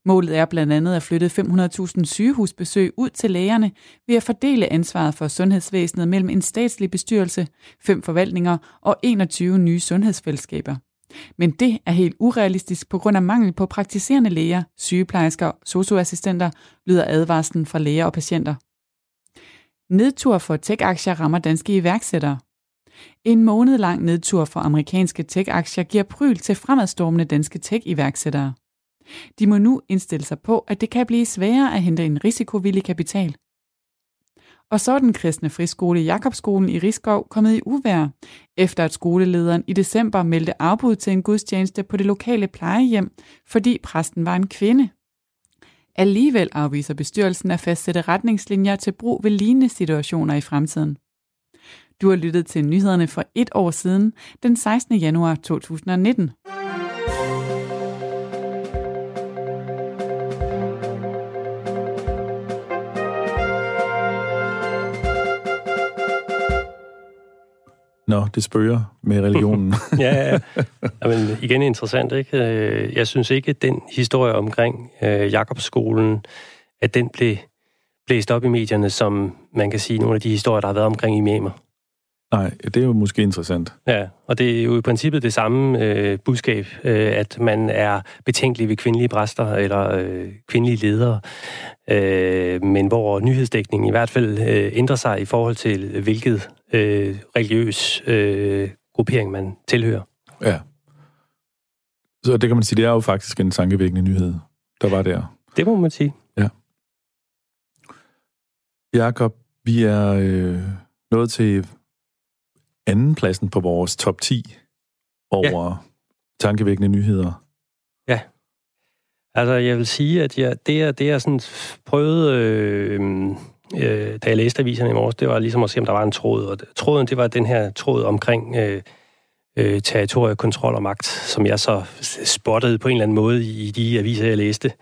Målet er blandt andet at flytte 500.000 sygehusbesøg ud til lægerne ved at fordele ansvaret for sundhedsvæsenet mellem en statslig bestyrelse, fem forvaltninger og 21 nye sundhedsfællesskaber. Men det er helt urealistisk på grund af mangel på praktiserende læger, sygeplejersker og socioassistenter, lyder advarslen fra læger og patienter. Nedtur for tech-aktier rammer danske iværksættere. En måned lang nedtur for amerikanske tech-aktier giver pryl til fremadstormende danske tech-iværksættere. De må nu indstille sig på, at det kan blive sværere at hente en risikovillig kapital. Og så er den kristne friskole Jakobskolen i Riskov kommet i uvær, efter at skolelederen i december meldte afbud til en gudstjeneste på det lokale plejehjem, fordi præsten var en kvinde. Alligevel afviser bestyrelsen at fastsætte retningslinjer til brug ved lignende situationer i fremtiden. Du har lyttet til nyhederne for et år siden, den 16. januar 2019. Nå, det spørger med religionen. ja, ja. Men igen interessant, ikke? Øh, jeg synes ikke, at den historie omkring øh, Jakobsskolen, at den blev blæst op i medierne, som man kan sige, nogle af de historier, der har været omkring imamer. Nej, det er jo måske interessant. Ja, og det er jo i princippet det samme øh, budskab, øh, at man er betænkelig ved kvindelige præster eller øh, kvindelige ledere, øh, men hvor nyhedsdækningen i hvert fald øh, ændrer sig i forhold til, hvilket øh, religiøs øh, gruppering man tilhører. Ja. Så det kan man sige, det er jo faktisk en tankevækkende nyhed, der var der. Det må man sige. Ja. Jakob, vi er øh, nået til anden pladsen på vores top 10 over ja. tankevækkende nyheder. Ja. Altså, jeg vil sige, at jeg, det, er, det er sådan prøvet, øh, øh, da jeg læste aviserne i morges, det var ligesom at se, om der var en tråd. Og tråden, det var den her tråd omkring øh, øh, territoriekontrol og magt, som jeg så spottede på en eller anden måde i de aviser, jeg læste.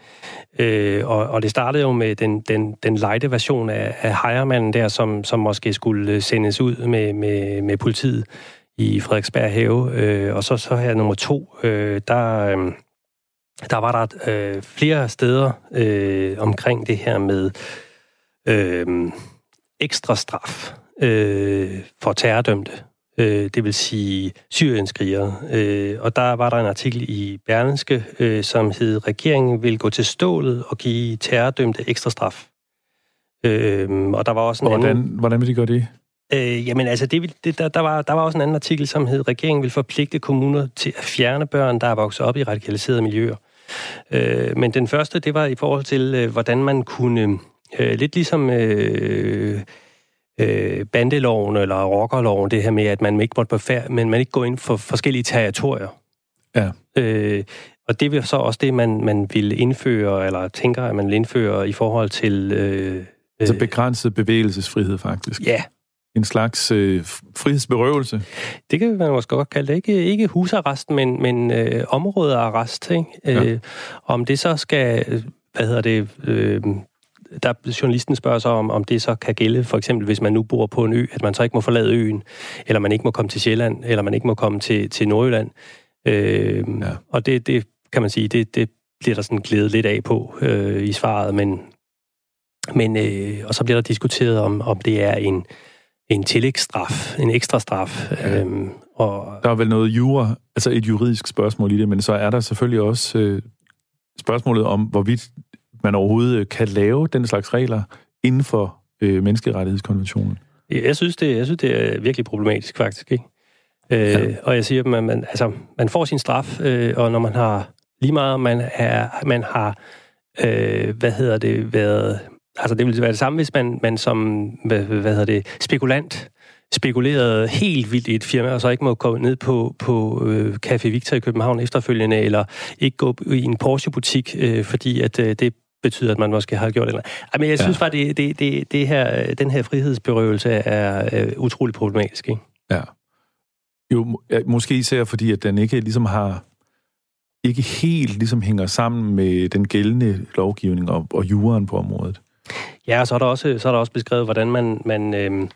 Øh, og, og det startede jo med den, den, den lighte version af, af Hejermanden der, som, som måske skulle øh, sendes ud med, med, med politiet i Frederiksberg Have. Øh, og så, så her nummer to, øh, der, øh, der var der øh, flere steder øh, omkring det her med øh, ekstra straf øh, for terrordømte øh, det vil sige syrienskrigere. Øh, og der var der en artikel i Berlingske, øh, som hed, regeringen vil gå til stålet og give terrordømte ekstra straf. Øh, og der var også en hvordan, anden... Hvordan vil de gøre det? Øh, jamen altså, det, det, der, der, var, der var også en anden artikel, som hed, regeringen vil forpligte kommuner til at fjerne børn, der er vokset op i radikaliserede miljøer. Øh, men den første, det var i forhold til, øh, hvordan man kunne, øh, lidt ligesom... Øh, øh, bandeloven eller rockerloven, det her med, at man ikke måtte befærd, men man ikke går ind for forskellige territorier. Ja. Øh, og det vil så også det, man, man vil indføre, eller tænker, at man vil indføre i forhold til... Øh, altså øh, begrænset bevægelsesfrihed, faktisk. Ja. En slags øh, frihedsberøvelse. Det kan man måske godt kalde det. Ikke, ikke husarrest, men, men øh, områdearrest. Ikke? Ja. Øh, om det så skal, hvad hedder det, øh, der journalisten spørger så om, om det så kan gælde, for eksempel hvis man nu bor på en ø, at man så ikke må forlade øen, eller man ikke må komme til Sjælland, eller man ikke må komme til, til Nordjylland. Øh, ja. Og det, det kan man sige, det, det bliver der sådan glædet lidt af på øh, i svaret, men, men øh, og så bliver der diskuteret om, om det er en, en tillægsstraf, en ekstra straf. Ja. Øhm, og... Der er vel noget jura, altså et juridisk spørgsmål i det, men så er der selvfølgelig også øh, spørgsmålet om, hvorvidt man overhovedet øh, kan lave den slags regler inden for øh, menneskerettighedskonventionen. Jeg synes, det, jeg synes, det er virkelig problematisk, faktisk. Ikke? Øh, ja. Og jeg siger, at man, man, altså, man får sin straf, øh, og når man har lige meget, man, er, man har, øh, hvad hedder det, været... Altså, det vil være det samme, hvis man, man som, hvad, hvad hedder det, spekulant spekuleret helt vildt i et firma, og så ikke må gå ned på, på øh, Café Victor i København efterfølgende, eller ikke gå i en Porsche-butik, øh, fordi at øh, det betyder, at man måske har gjort det. Eller... Men jeg synes ja. bare, det, det, det, det her, den her frihedsberøvelse er øh, utrolig problematisk. Ikke? Ja. Jo, måske især fordi, at den ikke ligesom har ikke helt ligesom hænger sammen med den gældende lovgivning og, og juraen på området. Ja, og så er der også, så er der også beskrevet, hvordan man, man, øh,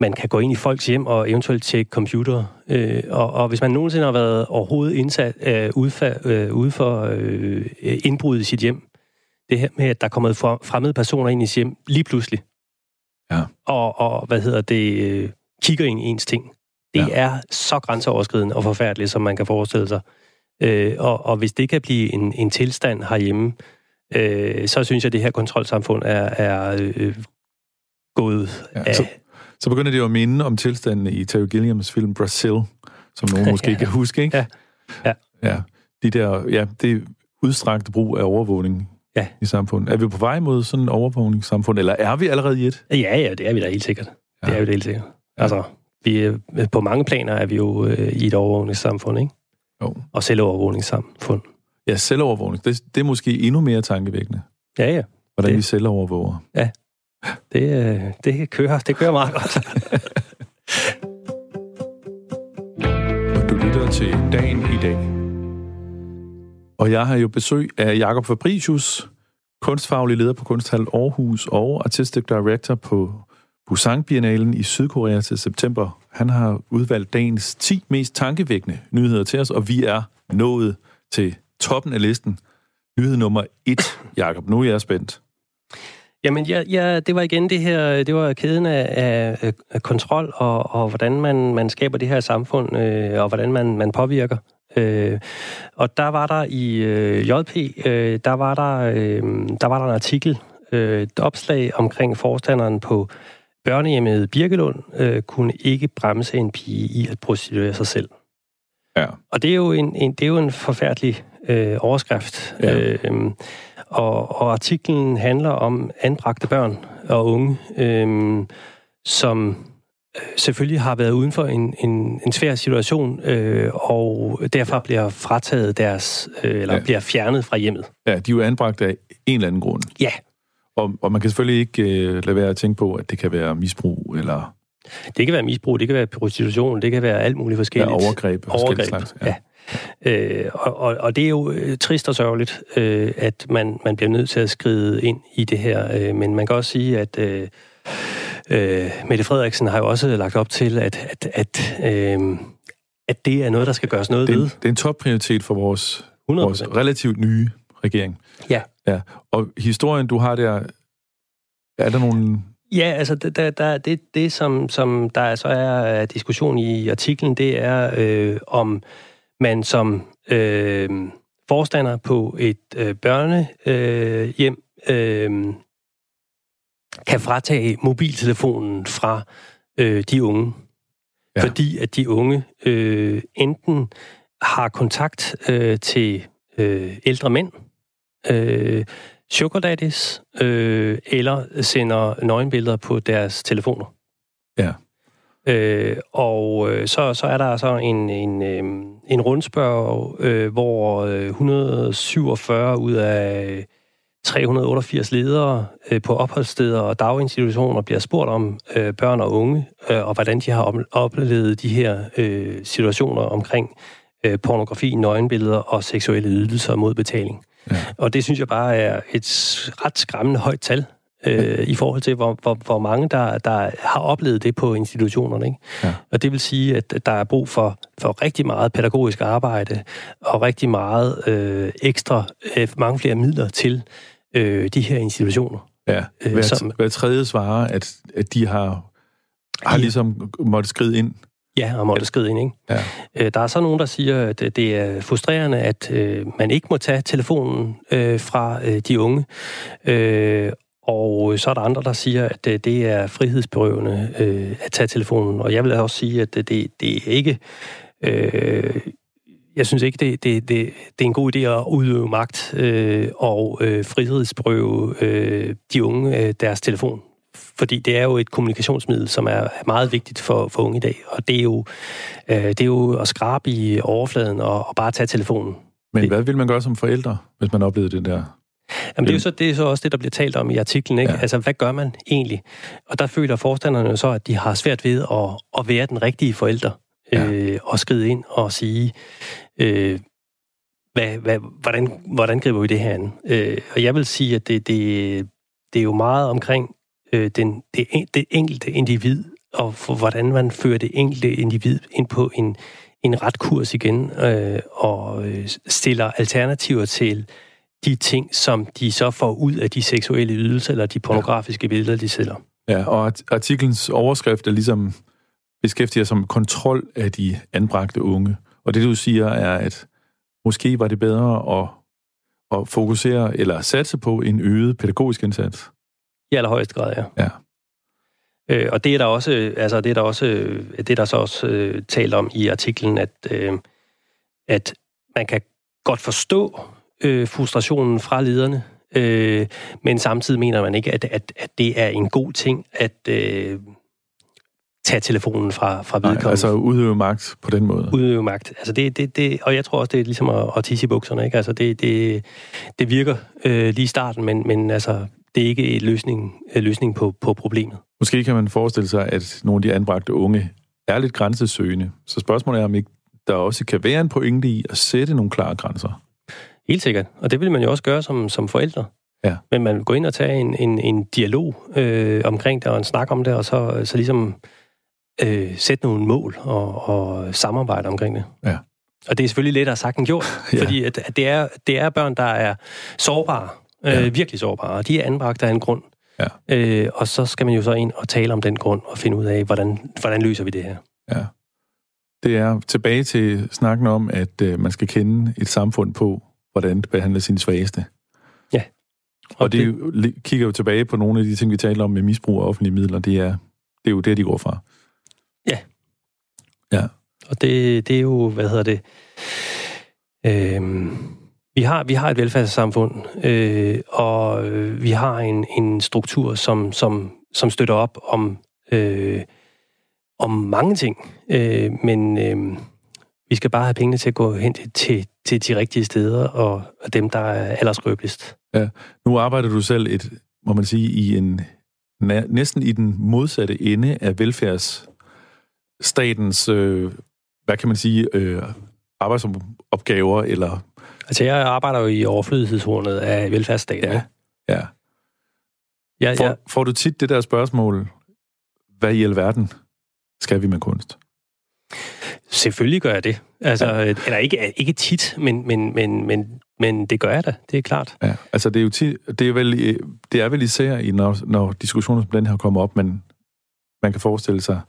man kan gå ind i folks hjem og eventuelt tjekke computer. Øh, og, og hvis man nogensinde har været overhovedet indsat øh, ude for, øh, ude for øh, indbrud i sit hjem, det her med, at der er kommet fremmede personer ind i hjem lige pludselig, ja. og, og hvad hedder det, øh, kigger ind i ens ting. Det ja. er så grænseoverskridende og forfærdeligt, som man kan forestille sig. Øh, og, og hvis det kan blive en, en tilstand herhjemme, øh, så synes jeg, at det her kontrolsamfund er, er øh, gået ja, af... Så, så begynder det jo at minde om tilstanden i Terry Gilliams film Brazil, som nogen måske ja. kan huske, ikke? Ja. ja. Ja, de der, ja, det udstrakte brug af overvågning ja. i samfundet. Er vi på vej mod sådan en overvågningssamfund, eller er vi allerede i et? Ja, ja, det er vi da helt sikkert. Ja. Det er vi da helt sikkert. Ja. Altså, vi, på mange planer er vi jo øh, i et overvågningssamfund, ikke? Jo. Og selvovervågningssamfund. Ja, selvovervågning. Det, det er måske endnu mere tankevækkende. Ja, ja. Hvordan det. vi selvovervåger. Ja. Det, øh, det, kører, det kører meget godt. du lytter til Dagen i dag. Og jeg har jo besøg af Jakob Fabricius, kunstfaglig leder på Kunsthal Aarhus og artistic director på Busan Biennalen i Sydkorea til september. Han har udvalgt dagens 10 mest tankevækkende nyheder til os, og vi er nået til toppen af listen. Nyhed nummer 1, Jakob. Nu er jeg spændt. Jamen, ja, ja, det var igen det her, det var kæden af, af, af kontrol, og, og hvordan man, man skaber det her samfund, øh, og hvordan man, man påvirker. Øh, og der var der i øh, JP, øh, der, var der, øh, der var der en artikel, øh, et opslag omkring forstanderen på børnehjemmet Birkelund, øh, kunne ikke bremse en pige i at prostituere sig selv. Ja. Og det er jo en, en, det er jo en forfærdelig øh, overskrift. Ja. Øh, og, og artiklen handler om anbragte børn og unge, øh, som selvfølgelig har været uden for en, en, en svær situation, øh, og derfor bliver frataget deres, øh, eller ja. bliver fjernet fra hjemmet. Ja, de er jo anbragt af en eller anden grund. Ja. Og, og man kan selvfølgelig ikke øh, lade være at tænke på, at det kan være misbrug, eller... Det kan være misbrug, det kan være prostitution, det kan være alt muligt forskelligt. Ja, overgreb. Overgreb, slags, ja. ja. Øh, og, og, og det er jo øh, trist og sørgeligt, øh, at man, man bliver nødt til at skride ind i det her. Øh, men man kan også sige, at øh, øh, Mette Frederiksen har jo også lagt op til, at, at, at, øh, at det er noget, der skal gøres noget det, ved. Det er en topprioritet for vores, vores relativt nye regering. Ja. ja. Og historien, du har der, er der nogle Ja, altså der, der, det, det som, som der så er diskussion i artiklen, det er øh, om man som øh, forstander på et øh, børnehjem øh, øh, kan fratage mobiltelefonen fra øh, de unge. Ja. Fordi at de unge øh, enten har kontakt øh, til øh, ældre mænd, øh, sugar daddies, øh, eller sender nøgenbilleder på deres telefoner. Ja. Øh, og øh, så, så er der så en, en, øh, en rundspørg, øh, hvor 147 ud af 388 ledere øh, på opholdssteder og daginstitutioner bliver spurgt om øh, børn og unge, øh, og hvordan de har oplevet de her øh, situationer omkring øh, pornografi, nøgenbilleder og seksuelle ydelser mod betaling. Ja. Og det synes jeg bare er et ret skræmmende højt tal øh, i forhold til, hvor, hvor, hvor mange, der, der har oplevet det på institutionerne. Ikke? Ja. Og det vil sige, at der er brug for, for rigtig meget pædagogisk arbejde og rigtig meget øh, ekstra, øh, mange flere midler til øh, de her institutioner. Ja, hver, øh, som, hver tredje svarer, at, at de har, har ligesom måttet skride ind Ja, og måtte skride ind, ikke? Ja. Øh, der er så nogen, der siger, at det er frustrerende, at øh, man ikke må tage telefonen øh, fra øh, de unge. Øh, og så er der andre, der siger, at det, det er frihedsberøvende øh, at tage telefonen. Og jeg vil også sige, at det, det, det er ikke... Øh, jeg synes ikke, det, det, det, det er en god idé at udøve magt øh, og øh, frihedsberøve øh, de unge øh, deres telefon. fordi det er jo et kommunikationsmiddel, som er meget vigtigt for, for unge i dag, og det er jo, øh, det er jo at skrabe i overfladen og, og bare tage telefonen. Men det, hvad vil man gøre som forældre, hvis man oplevede det der? Jamen, det er jo så, det er så også det, der bliver talt om i artiklen. Ikke? Ja. Altså, hvad gør man egentlig? Og der føler forstanderne så, at de har svært ved at, at være den rigtige forælder. Ja. Øh, og skride ind og sige, øh, hvad, hvad, hvordan, hvordan griber vi det her an? Øh, og jeg vil sige, at det, det, det er jo meget omkring øh, den, det, det enkelte individ, og for, hvordan man fører det enkelte individ ind på en, en ret kurs igen, øh, og øh, stiller alternativer til de ting, som de så får ud af de seksuelle ydelser, eller de pornografiske billeder, de sælger. Ja, og artiklens overskrift er ligesom beskæftiger sig med kontrol af de anbragte unge. Og det, du siger, er, at måske var det bedre at, at fokusere eller satse på en øget pædagogisk indsats. I allerhøjeste grad, ja. Ja. Øh, og det er der også, altså det er der også, det er der så også øh, talt om i artiklen, at, øh, at man kan godt forstå øh, frustrationen fra lederne, øh, men samtidig mener man ikke, at, at, at det er en god ting at øh, tage telefonen fra, fra vedkommende. Nej, altså udøve magt på den måde. Udøve magt. Altså det, det, det, og jeg tror også, det er ligesom at, at tisse i bukserne. Ikke? Altså det, det, det virker øh, lige i starten, men, men altså, det er ikke en løsning, en løsning på, på problemet. Måske kan man forestille sig, at nogle af de anbragte unge er lidt grænsesøgende. Så spørgsmålet er, om ikke der også kan være en pointe i at sætte nogle klare grænser. Helt sikkert. Og det vil man jo også gøre som, som forældre. Ja. Men man vil gå ind og tage en, en, en dialog øh, omkring det, og en snak om det, og så, så ligesom øh, sætte nogle mål og, og samarbejde omkring det. Ja. Og det er selvfølgelig lettere sagt end gjort, ja. fordi at, at det, er, det er børn, der er sårbare, øh, ja. virkelig sårbare, og de er anbragt af en grund. Ja. Øh, og så skal man jo så ind og tale om den grund, og finde ud af, hvordan, hvordan løser vi det her. Ja. Det er tilbage til snakken om, at øh, man skal kende et samfund på, hvordan det behandler sine svageste. Ja. Og, og det, det kigger jo tilbage på nogle af de ting, vi taler om med misbrug af offentlige midler. Det er, det er jo det, de går fra. Ja. Ja. Og det, det er jo, hvad hedder det... Øh, vi har, vi har et velfærdssamfund, øh, og øh, vi har en, en struktur, som, som, som støtter op om, øh, om mange ting. Øh, men øh, vi skal bare have pengene til at gå hen til, til, de rigtige steder, og, og dem, der er allerskrøbeligst. Ja, nu arbejder du selv et, må man sige, i en næsten i den modsatte ende af velfærdsstatens, øh, hvad kan man sige, øh, arbejdsopgaver, eller... Altså, jeg arbejder jo i overflødighedshornet af velfærdsstaten. Ja, ja. ja, får, ja. får du tit det der spørgsmål, hvad i alverden skal vi med kunst? Selvfølgelig gør jeg det. Altså, ja. Eller ikke, ikke tit, men, men, men, men, men det gør jeg da, det er klart. Ja, altså det er jo tit, det er vel, det er vel især, når, når diskussioner som den her kommer op, men man kan forestille sig,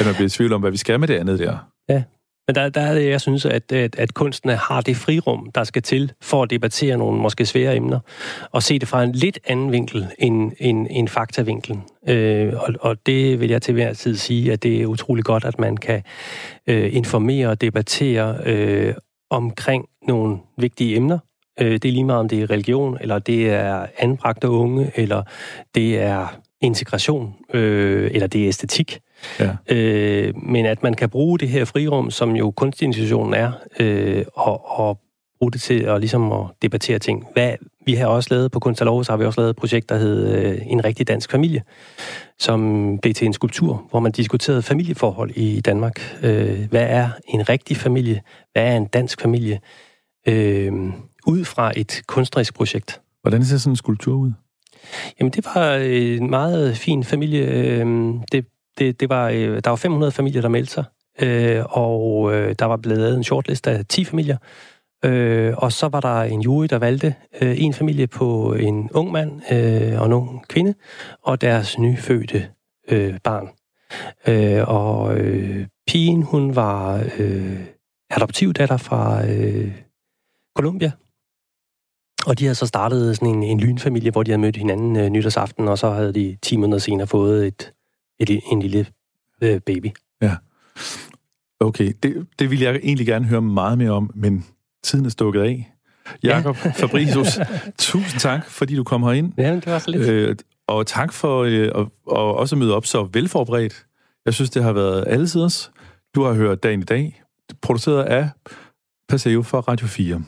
at man bliver i tvivl om, hvad vi skal med det andet der. Ja, men der, der er det, jeg synes, at, at, at kunstene har det frirum, der skal til for at debattere nogle måske svære emner, og se det fra en lidt anden vinkel end, end, end faktavinklen. Øh, og, og det vil jeg til hver tid sige, at det er utrolig godt, at man kan øh, informere og debattere øh, omkring nogle vigtige emner. Øh, det er lige meget, om det er religion, eller det er anbragte unge, eller det er integration, øh, eller det er æstetik. Ja. Øh, men at man kan bruge det her frirum, som jo kunstinstitutionen er, øh, og, og bruge det til at, ligesom at debattere ting. Hvad, vi har også lavet på Kunst og så har vi også lavet et projekt, der hed øh, En rigtig dansk familie, som blev til en skulptur, hvor man diskuterede familieforhold i Danmark. Øh, hvad er en rigtig familie? Hvad er en dansk familie? Øh, ud fra et kunstnerisk projekt. Hvordan ser sådan en skulptur ud? Jamen, det var en meget fin familie. Øh, det det, det var, øh, der var 500 familier, der meldte sig, øh, og øh, der var blevet lavet en shortlist af 10 familier, øh, og så var der en jury, der valgte øh, en familie på en ung mand øh, og en ung kvinde, og deres nyfødte øh, barn. Øh, og øh, pigen, hun var øh, adoptivdatter fra øh, Colombia, og de havde så startet sådan en, en lynfamilie, hvor de havde mødt hinanden øh, nytårsaften, og så havde de 10 måneder senere fået et, et, en lille øh, baby. Ja. Okay, det, det vil jeg egentlig gerne høre meget mere om, men tiden er stukket af. Jakob ja. Fabricius, tusind tak, fordi du kom herind. Ja, det var så lidt. Øh, og tak for øh, at, og også møde op så velforberedt. Jeg synes, det har været alle siders. Du har hørt Dagen i dag, produceret af Paseo for Radio 4.